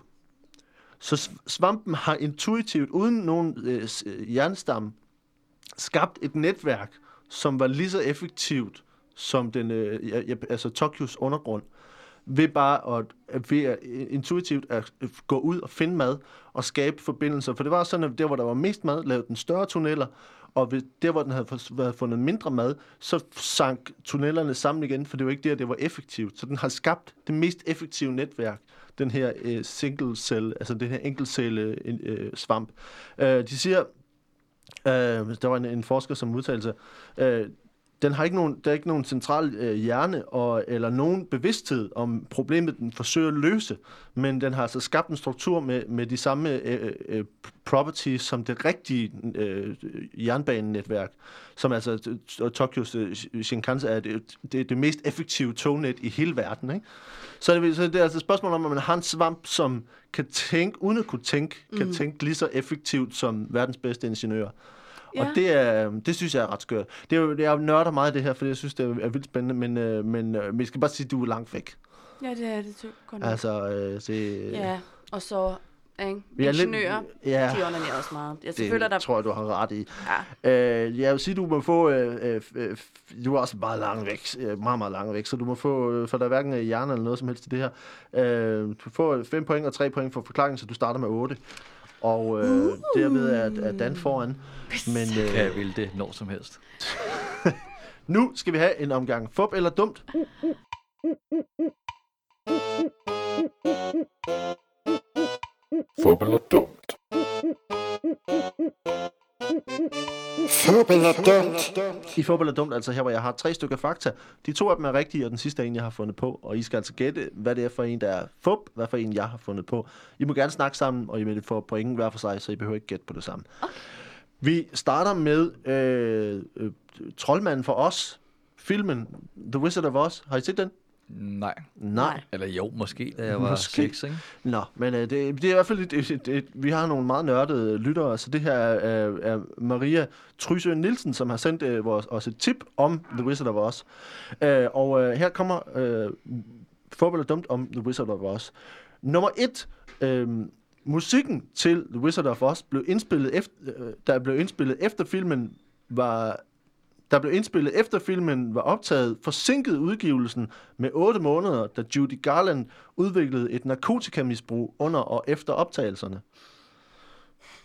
Så svampen har intuitivt, uden nogen øh, øh, jernstamme, skabt et netværk, som var lige så effektivt som den, øh, ja, ja, altså Tokyos undergrund, ved bare at, at, ved at øh, intuitivt at øh, gå ud og finde mad og skabe forbindelser. For det var sådan, at der, hvor der var mest mad, lavede den større tunneller, og ved, der, hvor den havde været fundet mindre mad, så sank tunnellerne sammen igen, for det var ikke der, det var effektivt. Så den har skabt det mest effektive netværk, den her øh, single cell, altså den her enkeltcelle øh, øh, svamp. Øh, de siger, øh, der var en, en forsker, som udtalte sig, øh, den har ikke nogen, der er ikke nogen central øh, hjerne og, eller nogen bevidsthed om problemet, den forsøger at løse, men den har altså skabt en struktur med, med de samme øh, øh, properties som det rigtige øh, jernbanenetværk, som altså Tokyos øh, Shinkansen er det, det, det mest effektive tognet i hele verden. Ikke? Så, det, så det er altså et spørgsmål om, at man har en svamp, som kan tænke, uden at kunne tænke, kan Mm. tænke lige så effektivt som verdens bedste ingeniør. Ja. Og det, er, det synes jeg er ret skørt. Det er jo, jeg nørder meget det her, fordi jeg synes, det er, vildt spændende, men, øh, men, øh, men jeg skal bare sige, at du er langt væk. Ja, det er det to- nok. Altså, øh, det, Ja, og så ikke? vi er lidt- ingeniører, Ja, de onanerer også meget. Jeg det der... tror jeg, du har ret i. Ja. Øh, jeg vil sige, du må få... Øh, øh, øh, du er også meget langt væk. øh, Meget, meget langt væk. Så du må få... Øh, for der er hverken øh, hjerne eller noget som helst i det her. Øh, du får 5 point og 3 point for forklaringen, så du starter med 8. Og øh, Uh. derved er, er Dan foran. Men Kan øh, jeg ville det når som helst. nu skal vi have en omgang fup eller dumt. Fup eller dumt. Fup eller dumt. I fup eller dumt, altså her, hvor jeg har tre stykker fakta. De to af dem er rigtige, og den sidste er en, jeg har fundet på. Og I skal altså gætte, hvad det er for en, der er fup, hvad for en, jeg har fundet på. I må gerne snakke sammen, og I vil få point hver for sig, så I behøver ikke gætte på det samme. Okay. Vi starter med øh, øh, Troldmanden for os. Filmen The Wizard of Oz. Har I set den? Nej. Nej. Eller jo, måske, da jeg var Måske. 6, ikke? Nå, men øh, det, det er i hvert fald, et, et, et, vi har nogle meget nørdede lyttere, så det her er, er, er Maria Trysø Nielsen, som har sendt øh, vores, os et tip om The Wizard of Oz. Øh, og øh, her kommer øh, forberedt dumt om The Wizard of Oz. Nummer et, øh, musikken til The Wizard of Oz blev indspillet efter, øh, der blev indspillet efter filmen var der blev indspillet efter filmen var optaget, forsinket udgivelsen med 8 måneder, da Judy Garland udviklede et narkotikamisbrug under og efter optagelserne.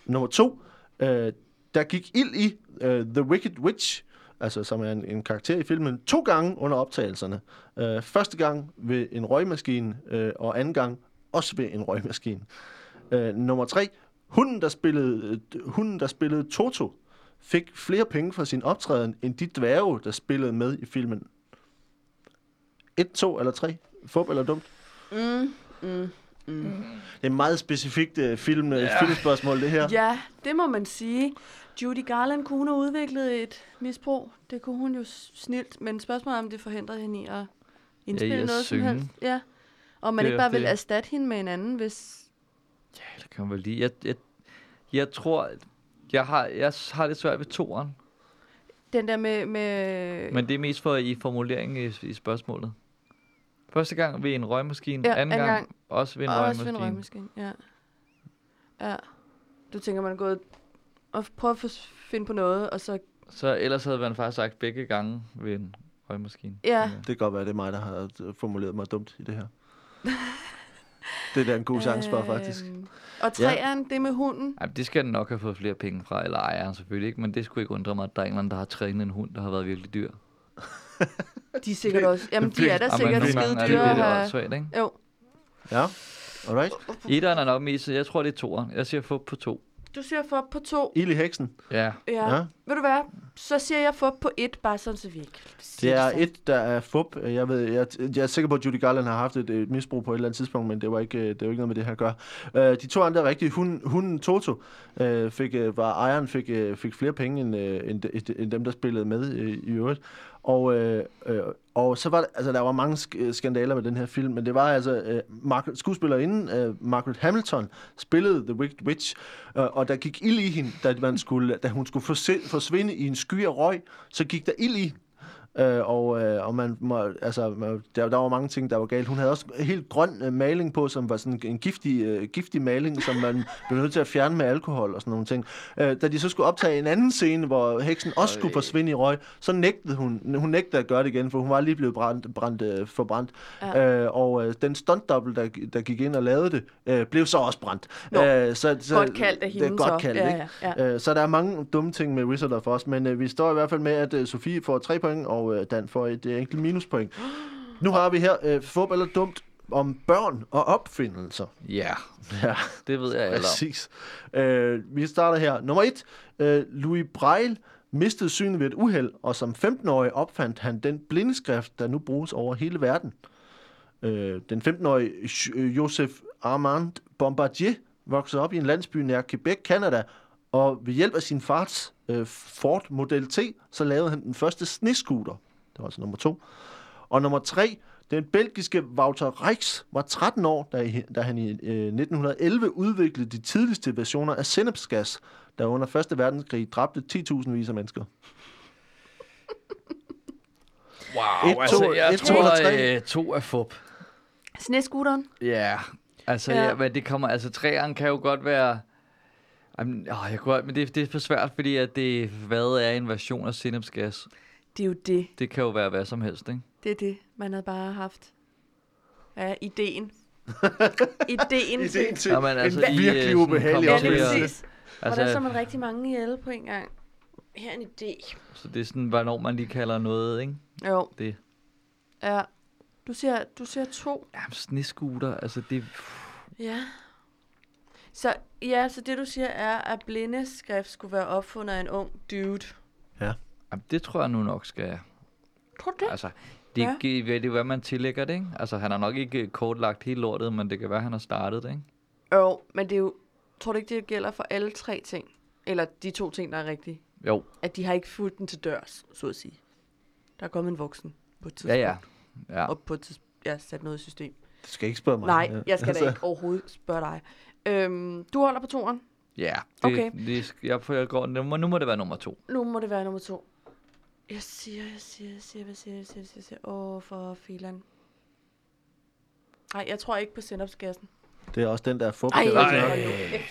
Nummer to, øh, der gik ild i øh, The Wicked Witch, altså som er en, en karakter i filmen, to gange under optagelserne. Øh, første gang ved en røgmaskine, øh, og anden gang også ved en røgmaskine. Øh, nummer tre, hunden der, spillede, øh, hunden, der spillede Toto, fik flere penge for sin optræden, end de dværge, der spillede med i filmen. Et, to eller tre? Fup eller dumt? Mm, mm, mm. Det er et meget specifikt uh, film, ja. filmspørgsmål, det her. Ja, det må man sige. Judy Garland kunne hun have udviklet et misbrug. Det kunne hun jo snilt, men spørgsmålet er, om det forhindrede hende i at indspille i at noget synge. som helst. Ja. Og man Det ikke bare vil det. erstatte hende med en anden, hvis... Ja, det kan man vel lige. Jeg, jeg, jeg tror, jeg har, jeg har lidt svært ved toeren. Den der med... med Men det er mest for i formuleringen i, i spørgsmålet. Første gang ved en røgmaskine, Ja, anden anden gang, gang. også ved en og også røgmaskine. ved en røgmaskine. Ja. ja. Du tænker, man er gået og prøver at få- finde på noget, og så... Så ellers havde man faktisk sagt begge gange ved en røgmaskine. Ja. Det kan godt være, det er mig, der har øh, formuleret mig dumt i det her. det er da en god chance for, faktisk. Øhm, Og træeren, det med hunden. Ej, men det skal den nok have fået flere penge fra, eller ejeren selvfølgelig ikke, men det skulle ikke undre mig, at der er en eller anden, der har trænet en hund, der har været virkelig dyr. De er sikkert også... Jamen, de er da sikkert skide er dyre. det have- åndssvagt, ikke? Jo, Ja, alright. Etteren er nok mest, jeg tror det er toeren. Jeg siger fup på to. Du siger fup på to. Ild i heksen. Ja. Ja. Ja. Ved du hvad? Så siger jeg fup på et, bare sådan, så vi ikke Det er et, der er fup. Jeg, ved, jeg, jeg er sikker på, at Judy Garland har haft et, et misbrug på et eller andet tidspunkt, men det var ikke, øh, det var ikke noget med det her at gøre. Uh, de to andre er rigtige. Hun, hunden Toto uh, fik, uh, var ejeren fik, uh, fik flere penge end, uh, end, end, end dem, der spillede med uh, i øvrigt. Og, øh, øh, og så var der, altså, der var mange sk- skandaler med den her film, men det var altså øh, Margaret, skuespillerinden øh, Margaret Hamilton spillede The Wicked Witch, øh, og der gik ild i hende, da, man skulle, da hun skulle forsvinde i en sky af røg, så gik der ild i Øh, og, øh, og man må, altså, man, der, der var mange ting, der var galt. Hun havde også helt grøn øh, maling på, som var sådan en giftig, øh, giftig maling, som man blev nødt til at fjerne med alkohol og sådan nogle ting. Øh, da de så skulle optage en anden scene, hvor heksen også skulle forsvinde i røg, så nægtede hun, hun nægtede at gøre det igen, for hun var lige blevet brændt, brændt, øh, forbrændt. Ja. Øh, og øh, den stuntdobbel, der, der gik ind og lavede det, øh, blev så også brændt. Nå, øh, så, så, godt kaldt af Det er hende godt så. kaldt, Ja, ikke? ja, ja. Øh, så der er mange dumme ting med Wizard of Oz, men øh, vi står i hvert fald med, at øh, Sofie får tre point, og øh, Dan får et øh, enkelt minuspoint. Nu har vi her øh, fup eller dumt om børn og opfindelser. Ja, Ja, det ved jeg eller. præcis. Øh, vi starter her. Nummer et. Øh, Louis Braille mistede synet ved et uheld, og som 15-årig opfandt han den blindeskrift, der nu bruges over hele verden. Øh, den 15-årige J- øh, Joseph Armand Bombardier voksede op i en landsby nær Quebec, Canada, og ved hjælp af sin fars øh, Ford Model T, så lavede han den første snescooter. Det var altså nummer to. Og nummer tre, den belgiske Wouter Reichs var 13 år, da, da han i øh, 1911 udviklede de tidligste versioner af sennepsgas, der under 1. verdenskrig dræbte 10.000 vis af mennesker. Wow, Et, altså, to- jeg et, to tror, øh, to er fup. Snescooteren? Ja, altså, Ja. ja. Ja, men det kommer, altså, træerne kan jo godt være... Jamen, åh, jeg kunne, men det, det er for svært, fordi at det, hvad er en version af sennepsgas? Det er jo det. Det kan jo være hvad som helst, ikke? Det er det, man havde bare haft. Ja, ideen. ideen til... til Jamen, altså, en i, virkelig øh, sådan ubehagelig til at- præcis. Hvordan så Altså, man rigtig mange ihjel på en gang? Her er en idé. så det er sådan, hvornår man lige kalder noget, ikke? Jo. Det. Ja. Du siger, du siger to. Ja, snescooter, altså det... Ja. Så, ja, så det du siger er, at blindeskrift skulle være opfundet af en ung dude. Jamen, det tror jeg nu nok skal... Tror du det? Altså, det, Ja. ja. det er jo, hvad man tillægger det, ikke? Altså, han har nok ikke kortlagt hele lortet, men det kan være, han har startet det, ikke? Jo, men det er jo... Tror du ikke, det gælder for alle tre ting? Eller de to ting, der er rigtige? Jo, At de har ikke fulgt den til dørs, så at sige. Der er kommet en voksen på et ja, tidspunkt. ja. ja. Og på et tidspunkt, ja, sat noget i system. Du skal ikke spørge mig. Nej, Ja. jeg skal Altså, da ikke overhovedet spørge dig. Øhm, du holder på toeren. Ja, det, Okay. det, jeg, jeg går, nu, må, nu må det være nummer to. Nu må det være nummer to. Jeg siger, jeg siger, jeg siger, hvad siger jeg, jeg siger, jeg siger, jeg siger. Åh, for filan. Nej, jeg tror ikke på sennepsgassen. Det er også den, der er fup. Ej, det er rigtigt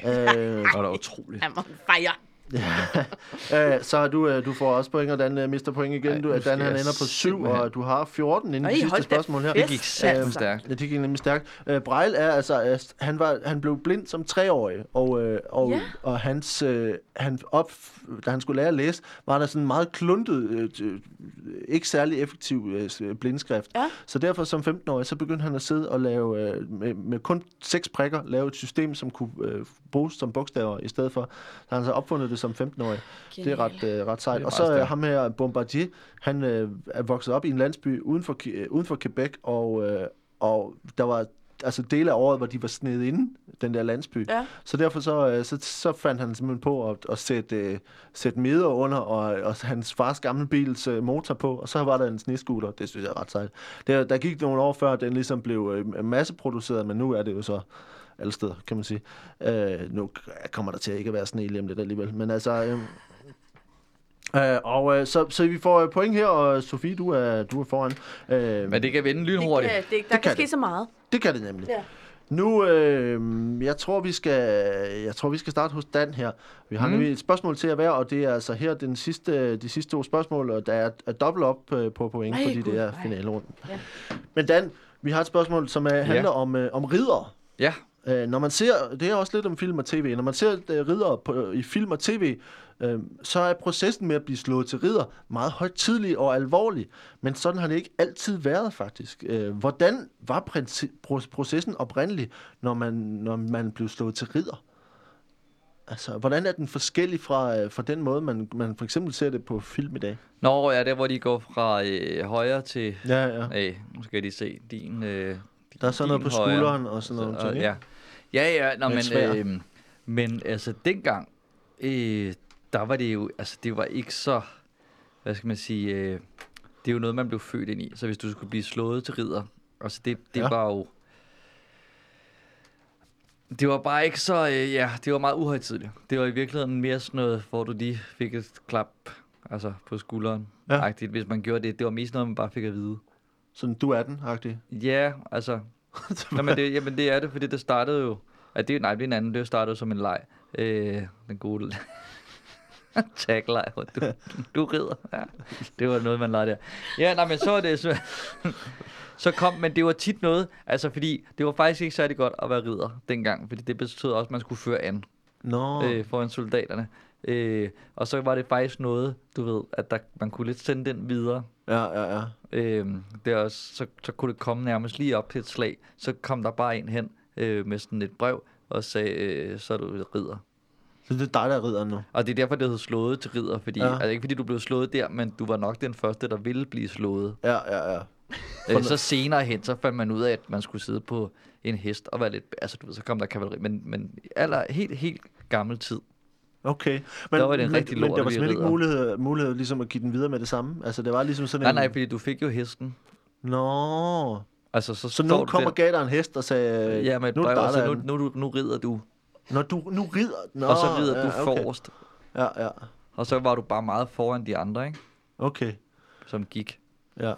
ej. nok. Øh, Det var da utroligt. I'm on fire. øh, så har du, øh, du får også point, og Dan øh, mister point igen. Ej, Du, Dan han ender på 7, simpelthen- og du har 14 inden Ej, de sidste spørgsmål her. Det gik satme stærkt. Ja, det gik nemlig stærkt. Øh, Breil er altså, øh, han, var, han blev blind som treårig, og, øh, og, Ja. og hans, øh, han op, da han skulle lære at læse, var der sådan en meget kluntet, øh, øh, ikke særlig effektiv øh, blindskrift. Ja. Så derfor som 15-årig, så begyndte han at sidde og lave, øh, med, med kun seks prikker, lave et system, som kunne øh, bruges som bogstaver i stedet for. Så han så opfundet det som 15-årig. Det er ret, øh, ret sejt. Er Og så øh, ham her, Bombardier, han øh, er vokset op i en landsby uden for, øh, uden for Quebec, og, øh, og der var altså dele af året, hvor de var snedet inde, den der landsby. Ja. Så derfor så, øh, så, så fandt han simpelthen på at, at sætte, øh, sætte meder under, og, og hans fars gamle bils øh, motor på, og så var der en snescooter. Det synes jeg er ret sejt. Der, der gik nogle år før, den ligesom blev øh, masseproduceret, men nu er det jo så alle steder, kan man sige. Øh, nu kommer der til at ikke at være sne lige om lidt alligevel. Men altså... Øh, øh, og øh, så, så vi får øh, point her, og Sofie, du er, du er foran. Øh, Men det kan vende Det lynhurtigt. kan, det, der Det kan, kan ske det. så meget. det kan det nemlig. Ja. Nu, øh, jeg tror, vi skal, jeg tror, vi skal starte hos Dan her. Vi har Mm. nemlig et spørgsmål til at være, og det er altså her den sidste, de sidste to spørgsmål, og der er, er dobbelt op øh, på point, Ej, fordi Gud, det er nej. finalerunden. Ja. Men Dan, vi har et spørgsmål, som er, handler om, øh, om ridder. Ja, Øh, når man ser, det er også lidt om film og tv, når man ser øh, ridder på, i film og tv, øh, så er processen med at blive slået til ridder meget højtidlig og alvorlig. Men sådan har det ikke altid været faktisk. Øh, hvordan var processen oprindelig, når man, når man blev slået til ridder? Altså, hvordan er den forskellig fra, øh, fra den måde, man, man for eksempel ser det på film i dag? Nå, ja, der hvor de går fra øh, højre til... Ja, ja. Hey, nu skal de se din... Øh, Der er sådan noget på højre. skulderen og sådan noget. Så, og, ting, ikke? ja. Ja, ja, nå, men, øh, men altså dengang, øh, der var det jo, altså det var ikke så, hvad skal man sige, øh, det er jo noget, man blev født ind i. Så hvis du skulle blive slået til ridder, altså det, det Ja. var jo, det var bare ikke så, øh, ja, det var meget uhøjtidligt. Det var i virkeligheden mere sådan noget, hvor du lige fik et klap, altså på skulderen. Ja. Ja. Hvis man gjorde det, det var mest noget, man bare fik at vide. Sådan, du er den-agtig. Ja, altså. Jamen, det, jamen, det er det, fordi det startede jo... Ja, det, nej, det er en anden. Det startede som en leg. Øh, den gode tag-leg, hvor du, du rider. Ja, det var noget, man legede der. Ja, nej, men så var det... Så, så kom, men det var tit noget, altså fordi det var faktisk ikke særlig godt at være ridder dengang, fordi det betød også, at man skulle føre an Nå, øh, foran soldaterne. Øh, og så var det faktisk noget, du ved, at der, man kunne lidt sende den videre. Ja, ja, ja. Øhm, det er også, så, så kunne det komme nærmest lige op til et slag. Så kom der bare en hen øh, med sådan et brev og sagde, øh, så er du ridder. Så det er dig, der er ridderen nu. Og det er derfor, det hedder slået til ridder, fordi, ja. altså ikke fordi du blev slået der, men du var nok den første, der ville blive slået. Ja, ja, ja. Øh, så senere hen, så fandt man ud af, at man skulle sidde på en hest og være lidt, altså du ved, så kom der kavaleri, men, men aller, helt, helt gammel tid. Okay. Men, Der var det en men, rigtig men lort der var simpelthen ikke mulighed, mulighed ligesom at give den videre med det samme? Altså, det var ligesom sådan Nej, en... nej, fordi du fik jo hesten. Nå. Altså, så, Så står nogen du kom der- og gav dig en hest og sagde... Ja, med et nu, brev, det og dig, så der nu, nu, nu, nu rider du, Nå, du, nu rider... Nå, og så rider ja, du okay. forrest. Ja, ja. Og så var du bare meget foran de andre, ikke? Okay. Som gik. Ja.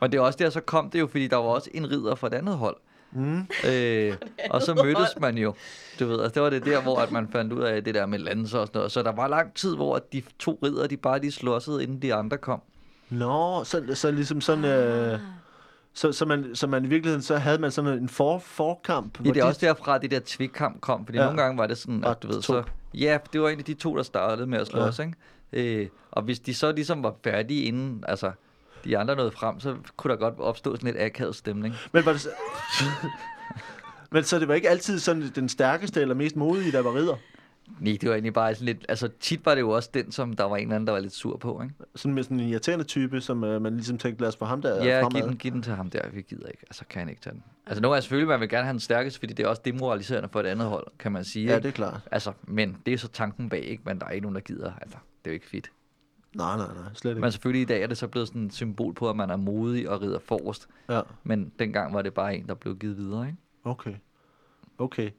Og det er også der, så kom det jo, fordi der var også en ridder fra et andet hold. Mm. Øh, og så mødtes man jo. Du ved, altså det var det der, hvor at man fandt ud af det der med lanser og sådan noget. Så der var lang tid, hvor at de to ridder, de bare lige slåsede, inden de andre kom. Nå, så, så ligesom sådan... Øh, så, så, man, så man i virkeligheden, så havde man sådan en for, forkamp. Ja, hvor det er de- også derfra, det der tvikkamp kom. Fordi Ja. nogle gange var det sådan, at du ved, to. så... Ja, det var egentlig de to, der startede med at slås, ja. ikke? Øh, og hvis de så ligesom var færdige inden, altså de andre nåede frem, så kunne der godt opstå sådan lidt akavet stemning. Men var det så... Men så det var ikke altid sådan den stærkeste eller mest modige, der var ridder? Nej, det var egentlig bare sådan lidt... Altså tit var det jo også den, som der var en eller anden, der var lidt sur på, ikke? Sådan med sådan en irriterende type, som øh, man ligesom tænkte, lad os få ham der Ja, fremad. giv den, giv den til ham der, vi gider ikke. Altså, kan han ikke tage den. Altså, nu er selvfølgelig, man vil gerne have den stærkeste, fordi det er også demoraliserende for et andet hold, kan man sige. Ja, ikke? det er klart. Altså, men det er så tanken bag, ikke? Men der er ikke nogen, der gider. Altså, det er jo ikke fedt. Nej, nej, nej, slet ikke. Men selvfølgelig i dag er det så blevet sådan et symbol på, at man er modig og rider forrest. Ja, Men dengang var det bare en, der blev givet videre, ikke? okay. Okay.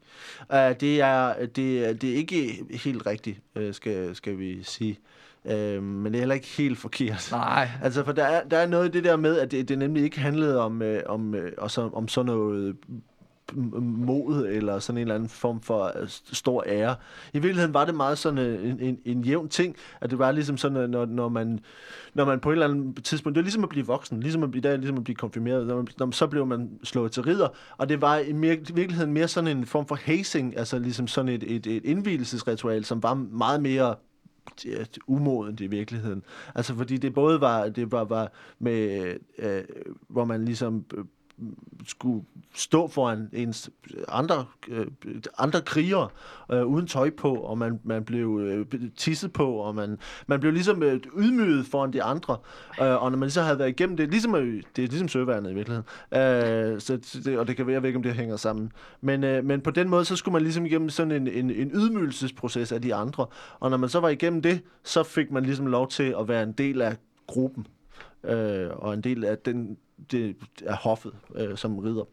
Uh, det, er, det, det er ikke helt rigtigt, uh, skal, skal vi sige. Uh, men det er heller ikke helt forkert. Nej. Altså, for der er, der er noget i det der med, at det, det nemlig ikke handlede om, øh, om, øh, også om sådan noget mod eller sådan en eller anden form for øh, stor ære. I virkeligheden var det meget sådan øh, en, en, en jævn ting, at det var ligesom sådan, øh, når, når, man, når man på et eller andet tidspunkt, det var ligesom at blive voksen, ligesom at, i dag ligesom at blive konfirmeret, når man, når, så blev man slået til ridder, og det var i, mere, i virkeligheden mere sådan en form for hazing, altså ligesom sådan et, et, et indvielsesritual, som var meget mere umodent i virkeligheden. Altså fordi det både var, det var, var med, øh, hvor man ligesom øh, skulle stå foran ens andre, øh, andre krigere øh, uden tøj på, og man, man blev øh, tisset på, og man, man blev ligesom øh, ydmyget foran de andre. Øh, og når man så havde været igennem det, ligesom, øh, det er ligesom søværnet i virkeligheden, øh, så det, og det kan være, jeg ved ikke, om det hænger sammen. Men, øh, men på den måde, så skulle man ligesom igennem sådan en, en, en ydmygelsesproces af de andre. Og når man så var igennem det, så fik man ligesom lov til at være en del af gruppen, øh, og en del af den, det, er hoffet øh, som ridder.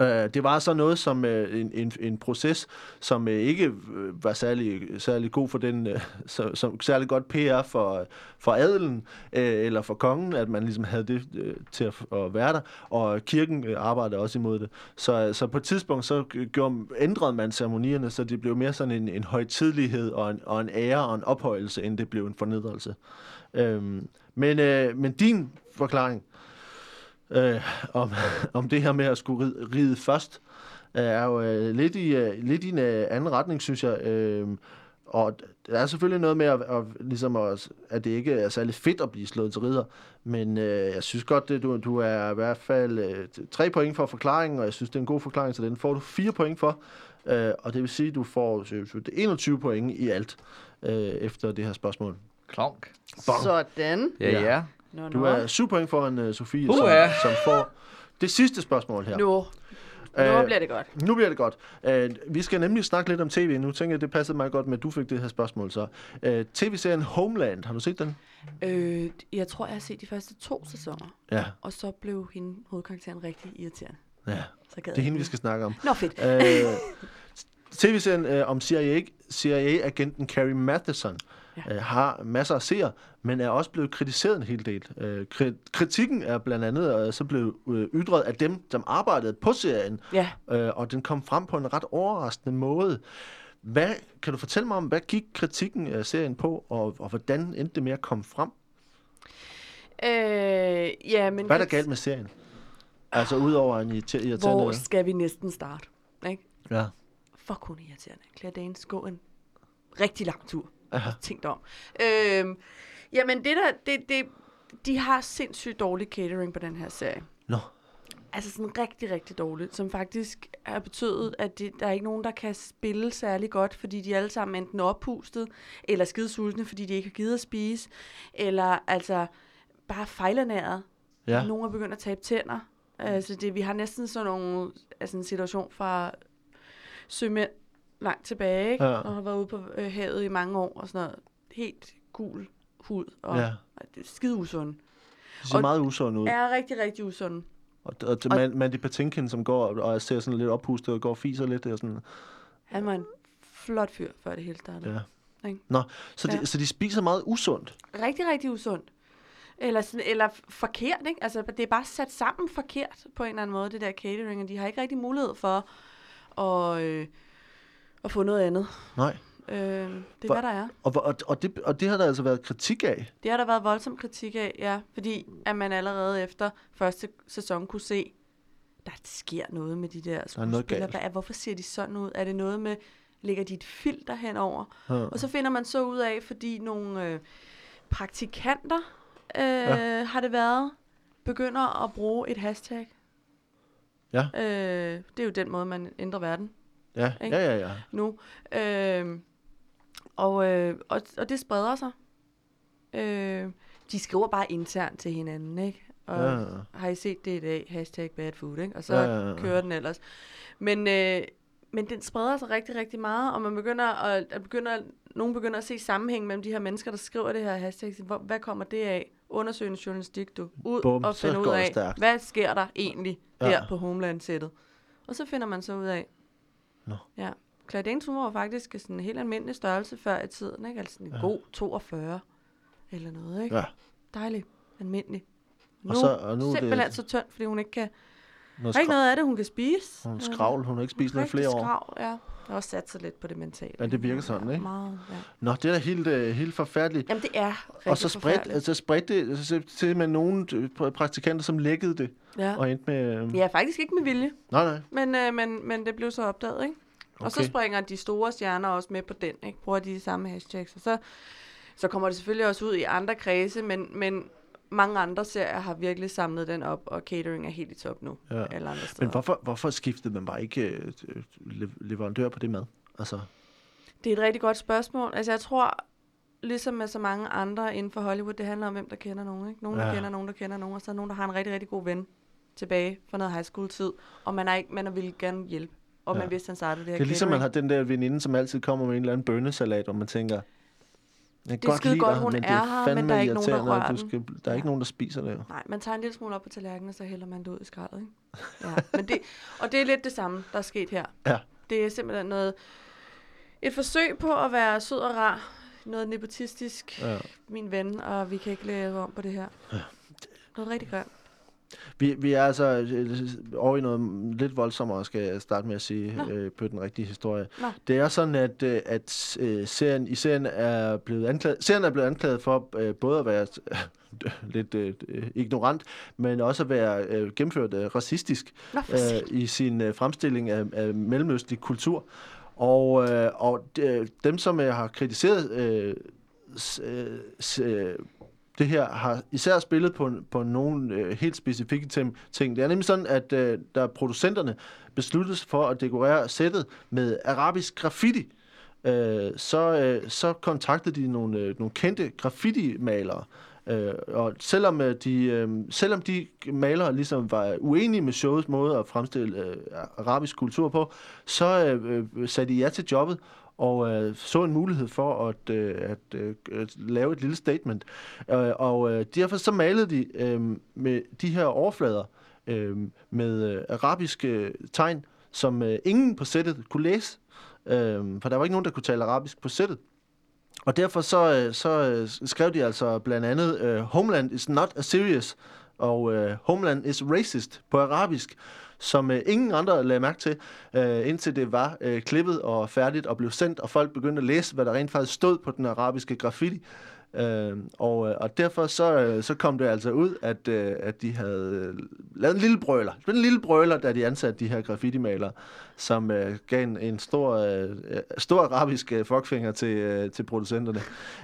Øh, det var så noget som øh, en, en, en proces, som øh, ikke øh, var særlig, særlig god for den, øh, så, som særlig godt PR for, for adelen øh, eller for kongen, at man ligesom havde det øh, til at, at være der, og kirken øh, arbejdede også imod det. Så, så på et tidspunkt så øh, gjorde, ændrede man ceremonierne, så det blev mere sådan en, en højtidlighed og en, og en ære og en ophøjelse, end det blev en fornedrelse. Øhm, men, øh, men din forklaring, øh, om, om det her med at skulle ride, ride først, øh, er jo øh, lidt, i, øh, lidt i en øh, anden retning, synes jeg. Øh, og der er selvfølgelig noget med, at, at, ligesom at, at det ikke er særlig fedt at blive slået til ridder, men øh, jeg synes godt, at du, du er i hvert fald øh, tre point for forklaringen, og jeg synes, det er en god forklaring, så den får du fire point for. Øh, og det vil sige, at du får øh, 21 point i alt øh, efter det her spørgsmål. Klonk. Bong. Sådan. Ja, Ja. ja. Nå, Du er 7 point foran uh, Sofie, Uh, som, ja. som får det sidste spørgsmål her. Nu. Nu Øh, bliver det godt. Nu bliver det godt. Uh, vi skal nemlig snakke lidt om tv. Nu tænker jeg, det passede meget godt med, at du fik det her spørgsmål. Så uh, tv-serien Homeland, har du set den? Øh, jeg tror, jeg har set de første to sæsoner. Ja. Og så blev hende, hovedkarakteren, rigtig irriterende. ja. Så gad Det er hende, vi skal snakke om. Nå, fedt. Uh, tv-serien uh, om CIA, CIA-agenten Carrie Matheson Ja. uh, har masser af seere, men er også blevet kritiseret en hel del. Kri- kritikken er blandt andet uh, så blevet uh, ytret af dem, som arbejdede på serien, Ja. øh, og den kom frem på en ret overraskende måde. Hvad, kan du fortælle mig om, hvad gik kritikken af serien på, og, og hvordan endte det med at komme frem? Øh, ja, men... Hvad er der galt med serien? Altså, udover en irriter- irriterende... Hvor skal vi næsten starte? Ikke? Ja. Fuck, hun er irriterende. Claire Danes gå en rigtig lang tur. Aha. Tænkt om. Øhm, jamen, det der... Det, det, de har sindssygt dårlig catering på den her serie. Nå. Altså sådan rigtig, rigtig dårligt, som faktisk har betydet, at det, der er ikke nogen, der kan spille særlig godt, fordi de er alle sammen enten oppustet, eller skide sultne, fordi de ikke har givet at spise, eller altså bare fejlernæret. Ja. Nogle er begyndt at tabe tænder. Altså det, vi har næsten sådan nogle, altså en situation fra sømænd langt tilbage, ikke? Ja. og har været ude på øh, havet i mange år og sådan noget. Helt gul hud og Ja. skide usund. Det ser Og- meget usund ud. Er rigtig, rigtig usund. Og, og, og Man, Mandy Patinkin, som går og- ser sådan lidt oppustet og går og fiser lidt. Og sådan, Han var en flot fyr, før det hele startede. ja. Ikke? Nå, så de, Ja. så de spiser meget usundt. Rigtig, rigtig usundt. Eller, sådan, eller forkert, ikke? Altså, det er bare sat sammen forkert på en eller anden måde, det der catering, og de har ikke rigtig mulighed for at, øh, at få noget andet. Nej. Øh, det er, hvad der er. Og, og, og, det, og det har der altså været kritik af. Det har der været voldsom kritik af, ja. Fordi at man allerede efter første sæson kunne se, der sker noget med de der er skuespillere. Hvad er, hvorfor ser de sådan ud? Er det noget med, lægger de et filter henover? Ja. Og så finder man så ud af, fordi nogle øh, praktikanter øh, ja. har det været, begynder at bruge et hashtag. Ja. Øh, det er jo den måde, man ændrer verden Ja, Ikke? ja, ja. ja. nu. Øh, og, øh, og, og det spreder sig. Øh, de skriver bare internt til hinanden, ikke? Og Ja, har I set det i dag? Hashtag bad food, ikke? Og så Ja, kører den ellers. Men, øh, men den spreder sig rigtig, rigtig meget, og man begynder at, at begynder, nogen begynder at se sammenhæng mellem de her mennesker, der skriver det her hashtag. Hvor, hvad kommer det af? Undersøgende journalistik, du. Ud Bum, og finde ud af, stærkt. hvad sker der egentlig Ja. der på Homeland-sættet? Og så finder man så ud af, Nå. ja, hun var faktisk sådan en helt almindelig størrelse før i tiden, ikke? Altså en Ja. god 42 eller noget, ikke? Ja. Dejlig, almindelig. Nu, Og, så, og nu er simpelthen det så tynd, fordi hun ikke kan... noget Der er ikke noget af det, hun kan spise. hun er skravl. Hun har ikke spist noget i flere år. Skravl, ja. Jeg har også sat sig lidt på det mentale. Ja, det virker sådan, ikke? Meget, ja. Nå, det er da helt, øh, helt forfærdeligt. Jamen, det er Og så spredt, forfærdeligt. altså spredt det så til med nogle øh, pr- praktikanter, som lækkede det, Ja. og endte med... Øh, ja, faktisk ikke med vilje, Nej, nej. men, øh, men, men det blev så opdaget, ikke? Okay. Og så springer de store stjerner også med på den, ikke? Bruger de samme hashtags. Og så, så kommer det selvfølgelig også ud i andre kredse, men, men mange andre serier har virkelig samlet den op, og catering er helt i top nu. Ja. Alle andre steder. Men hvorfor, hvorfor skiftede man bare ikke øh, øh, le- leverandør på det mad? Altså, Det er et rigtig godt spørgsmål. Altså, jeg tror, ligesom med så mange andre inden for Hollywood, det handler om, hvem der kender nogen. Ikke? Nogen, der Ja. kender nogen, der kender nogen, og så er der nogen, der har en rigtig, rigtig god ven tilbage fra noget high school tid, og man er ikke, man vil gerne hjælpe. Og Ja. man vidste, han startede det her det er ligesom, man catering. har den der veninde, som altid kommer med en eller anden bønnesalat, og man tænker, jeg Det er skide godt, hun men er er her, men der er ikke nogen, der rører du skal, der er ikke Ja. nogen, der spiser det. Nej, man tager en lille smule op på tallerkenen, og så hælder man det ud i skraldet. Ikke? Ja. Men det, og det er lidt det samme, der er sket her. Ja. Det er simpelthen noget, et forsøg på at være sød og rar, noget nepotistisk, Ja. min ven, og vi kan ikke lave om på det her. Noget rigtig grimt. Vi, vi er altså øh, over i noget lidt voldsommere, skal jeg starte med at sige, Nå. øh, på den rigtige historie. Nå. Det er sådan, at, øh, at øh, serien, i serien er blevet anklaget, serien er blevet anklaget for øh, både at være lidt øh, ignorant, men også at være øh, gennemført øh, racistisk øh, i sin øh, fremstilling af, af mellemøstlig kultur. Og, øh, og de, dem, som øh, har kritiseret øh, s, øh, det her, har især spillet på, på nogle øh, helt specifikke tem- ting. Det er nemlig sådan, at øh, der producenterne besluttede sig for at dekorere sættet med arabisk graffiti. Øh, så, øh, så kontaktede de nogle, øh, nogle kendte graffiti-malere, Øh, og selvom, øh, de, øh, selvom de malere ligesom var uenige med showets måde at fremstille øh, arabisk kultur på, så øh, øh sagde de ja til jobbet og øh, så en mulighed for at, øh, at øh, øh, lave et lille statement. Øh, og øh, derfor så malede de øh, med de her overflader øh, med øh, arabiske tegn, som øh, ingen på sættet kunne læse. Øh, for der var ikke nogen, der kunne tale arabisk på sættet. Og derfor så, øh, så øh, skrev de altså blandt andet, øh, Homeland is not a serious, og øh, Homeland is racist på arabisk, som øh, ingen andre lagde mærke til, øh, indtil det var øh, klippet og færdigt og blev sendt, og folk begyndte at læse, hvad der rent faktisk stod på den arabiske graffiti. Øh, og, øh, og derfor så, øh, så kom det altså ud, at, øh, at de havde øh, lavet en lille brøler. Det var en lille brøler, da de ansatte de her graffiti-malere, som øh, gav en, en stor, øh, øh stor arabisk øh, fuckfinger til, øh, til producenterne.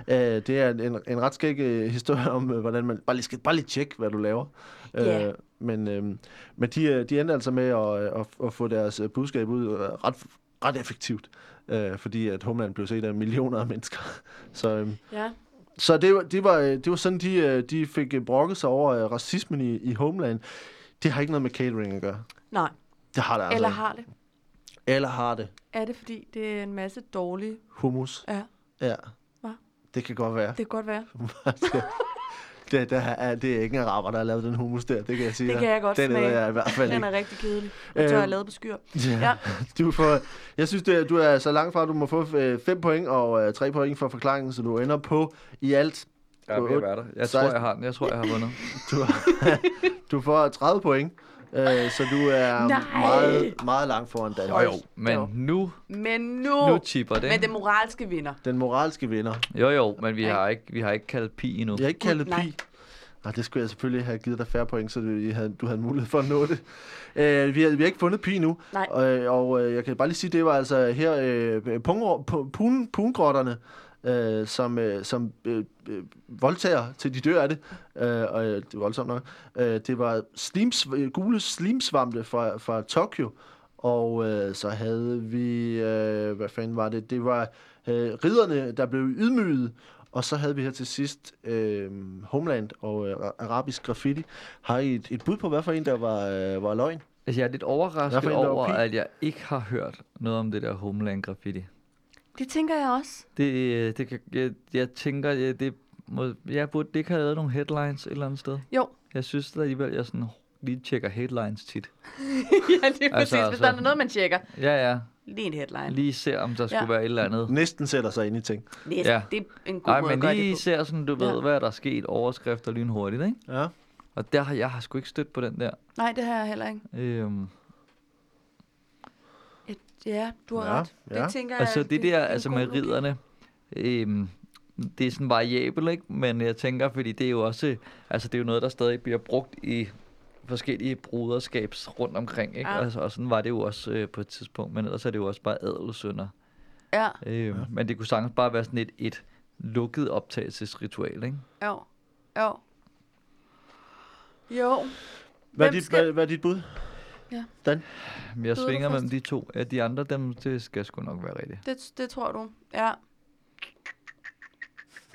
Øh, det er en, en ret skæg øh, historie om, øh, hvordan man bare lige skal bare lige tjekke, hvad du laver. Yeah. Øh, men, øh, men de, øh, de endte altså med at, øh, at, at få deres øh, budskab ud ret, ret effektivt, øh, fordi at Homeland blev set af millioner af mennesker. Så, øh, Ja. så det, var, det, var, det var sådan, de, de fik brokket sig over racismen i, i Homeland. Det har ikke noget med catering at gøre. Nej, Det har det altså. eller har det. Eller har det. Er det, fordi det er en masse dårlige... Hummus. Ja, Ja. Hva? Det kan godt være. det kan godt være. det, det, er, det er ikke en araber, der har lavet den hummus der, det kan jeg sige. Det kan jeg godt Den smage. jeg i hvert fald Den ikke. er rigtig kedelig. Jeg tør at lade på skyr. Ja. Ja. Du får, jeg synes, det du er så langt fra, at du må få 5 point og 3 point for forklaringen, så du ender på i alt. Jeg er ved at være der. Jeg tror, jeg har den. Jeg tror, jeg har vundet. Du, du får 30 point, øh, så du er Nej. meget, meget langt foran Jo, Danmark. jo. Men Jo. nu, Men nu... nu tipper det. Men det moralske vinder. Den moralske vinder. Jo, jo, men vi Nej. har ikke, vi har ikke kaldt pi endnu. Jeg har ikke kaldet Nej. pi. Nej, det skulle jeg selvfølgelig have givet dig færre point, så du I havde, du havde mulighed for at nå det. Uh, vi, har, vi har ikke fundet pi nu. Nej. Og, og uh, jeg kan bare lige sige, det var altså her uh, pun, pungrotterne, uh, som, uh, som uh, uh, voldtager til de dør af det. Uh, og uh, det er voldsomt nok. Uh, det var slims, uh, gule slimsvampe fra, fra Tokyo. Og uh, så havde vi, uh, hvad fanden var det? Det var uh, ridderne, der blev ydmyget. Og så havde vi her til sidst øh, Homeland og øh, arabisk graffiti. Har I et, et bud på, hvad for en, der var, øh, var løgn? Altså, jeg er lidt overrasket var over, at jeg ikke har hørt noget om det der Homeland Graffiti. Det tænker jeg også. Det, øh, det kan, jeg, jeg tænker, jeg, det må, jeg burde det ikke have lavet nogle headlines et eller andet sted. Jo. Jeg synes da alligevel, jeg sådan lige tjekker headlines tit. ja, lige præcis. Altså, Hvis altså- der er noget, man tjekker. Ja, ja. Lige en headline. Lige ser, om der skulle Ja. være et eller andet. Næsten sætter sig ind i ting. Det, Ja. er, det er en god Nej, måde at men gøre lige det på. ser sådan, du ved, Ja. hvad der er sket, overskrifter lynhurtigt, ikke? Ja. Og der har jeg har sgu ikke stødt på den der. Nej, det har jeg heller ikke. Øhm, ja, du har Ja, ret. ja. Det tænker jeg, altså det er der, altså med ridderne, øhm, det er sådan variabelt, ikke? Men jeg tænker, fordi det er jo også, altså det er jo noget, der stadig bliver brugt i forskellige bruderskabs rundt omkring, ikke? Ja. Altså, og sådan var det jo også øh, på et tidspunkt, men ellers er det jo også bare adelsønder. Ja, Øhm, Men det kunne sagtens bare være sådan et, et lukket optagelsesritual, ikke? jo, jo. Jo, Hvad er, dit, skal- hvad, hvad er dit bud? Ja. Dan? Men jeg du svinger mellem de to. Ja, de andre, dem, det skal sgu nok være rigtigt. det, det tror du. Ja,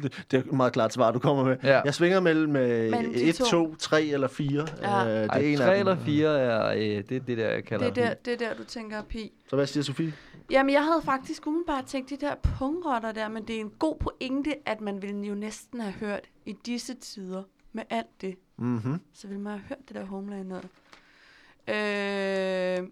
Det, det er et meget klart svar, du kommer med. Ja. Jeg svinger mellem øh, Mellem de 1, to. 2, 3 eller 4. Ja. Øh, det er Ej, af dem. eller fire er, øh, det er det der, jeg kalder det er, der, det er der, du tænker pi. Så hvad siger Sofie? Jamen, jeg havde faktisk umiddelbart tænkt de der pungrotter der, men det er en god pointe, at man ville jo næsten have hørt i disse tider med alt det. Mm-hmm. Så ville man have hørt det der Homeland noget. Øh,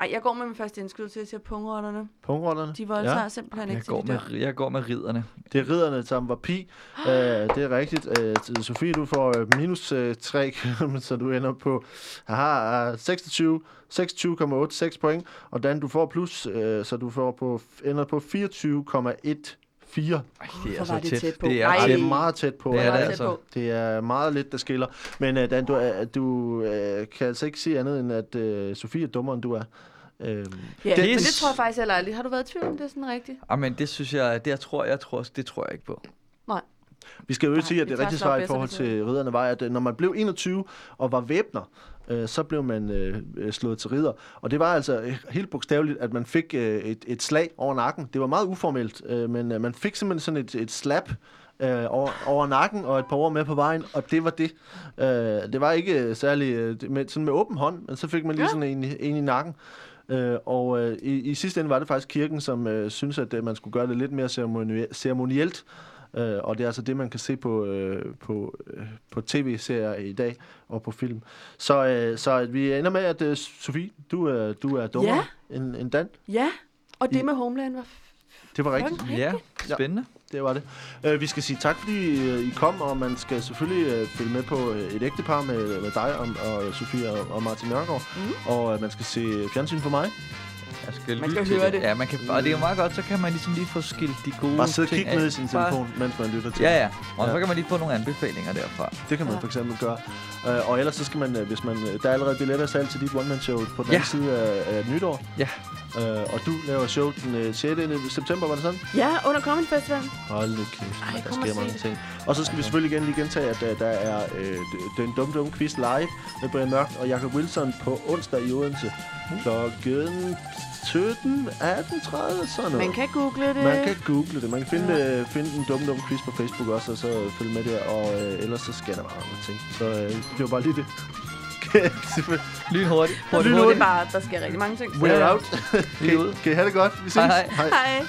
ej, jeg går med min første indskydelse, jeg siger pungrotterne. Pungrotterne? De voldtager ja. simpelthen Jeg ikke går, til med, jeg går med ridderne. Det er ridderne, som var pi. Uh, det er rigtigt. Uh, Sofie, du får uh, minus uh, 3, så du ender på aha, uh, 26 26,86 point. Og Dan, du får plus, uh, så du får på, ender på 24,14. Ej, det er så var det tæt. tæt på? Det er Ej. Det er meget tæt på. Det er det altså. Det er meget lidt, der skiller. Men uh, Dan, du, uh, du uh, kan altså ikke sige andet, end at uh, Sofie er dummere, end du er. Uh, Ja, Det- men det tror jeg faktisk heller aldrig. Har du været i tvivl om det er sådan rigtigt? Ah, men det synes jeg, det jeg tror, jeg tror, det tror jeg ikke på. Vi skal jo ikke sige, at det rigtige svar i forhold til ridderne var, at øh, når man blev 21 og var væbner, øh, så blev man øh, øh, slået til ridder. Og det var altså helt bogstaveligt, at man fik øh, et, et slag over nakken. Det var meget uformelt, øh, men øh, man fik simpelthen sådan et, et slap øh, over, over nakken og et par ord med på vejen, og det var det. Øh, det var ikke særlig øh, med, sådan med åben hånd, men så fik man lige Ja. sådan en, i- en i nakken. Øh, og øh, i, i sidste ende var det faktisk kirken, som øh, synes at øh, man skulle gøre det lidt mere ceremoni- ceremonielt. Øh, og det er altså det, man kan se på, øh, på, øh, på tv-serier i dag og på film. Så, øh, så at vi ender med, at øh, Sofie, du, er du er dummere end, end Dan. Ja, og I- det med Homeland var... Det var rigtigt. Ja, spændende. Det var det. Øh, vi skal sige tak, fordi øh, I kom, og man skal selvfølgelig øh, følge med på øh, et ægtepar med, med dig og, og Sofie og, og Martin Nørgaard. Mm. Og øh, man skal se fjernsyn for mig. Jeg skal Man til høre det. det. Ja, man kan, og det er jo meget godt, så kan man ligesom lige få skilt de gode Bare sidde og ting kigge ned i sin Bare- telefon, mens man lytter til Ja, ja. Og Ja. så kan man lige få nogle anbefalinger derfra. Det kan man Ja. for eksempel gøre. Øh, og ellers så skal man, øh, hvis man, øh, der er allerede billetter salg til dit one-man-show på den Ja. anden side af, af nytår. Ja. Øh, og du laver show den øh, 6. september, var det sådan? Ja, under Comedy Festival. Hold nu kæft, Ej, Ej, der sker mange ting. Og så skal vi selvfølgelig igen lige gentage, at øh, der er d- den dumme dumme quiz live med Brian Mørk og Jacob Wilson på onsdag i Odense. Klokken 17, 18.30, sådan noget. Man kan google det. Man kan google det. Man kan finde, ja. finde den dumme dumme quiz på Facebook også, og så følge med der. Og øh, ellers så sker der bare andre ting. Så øh, det var bare lige det. Selvfølgelig. Lynhurtigt. Hurtigt, Det er hurtigt. bare, der sker rigtig mange ting. We're out. Kan, kan I have det godt? Vi ses. Hej, hej. Hej.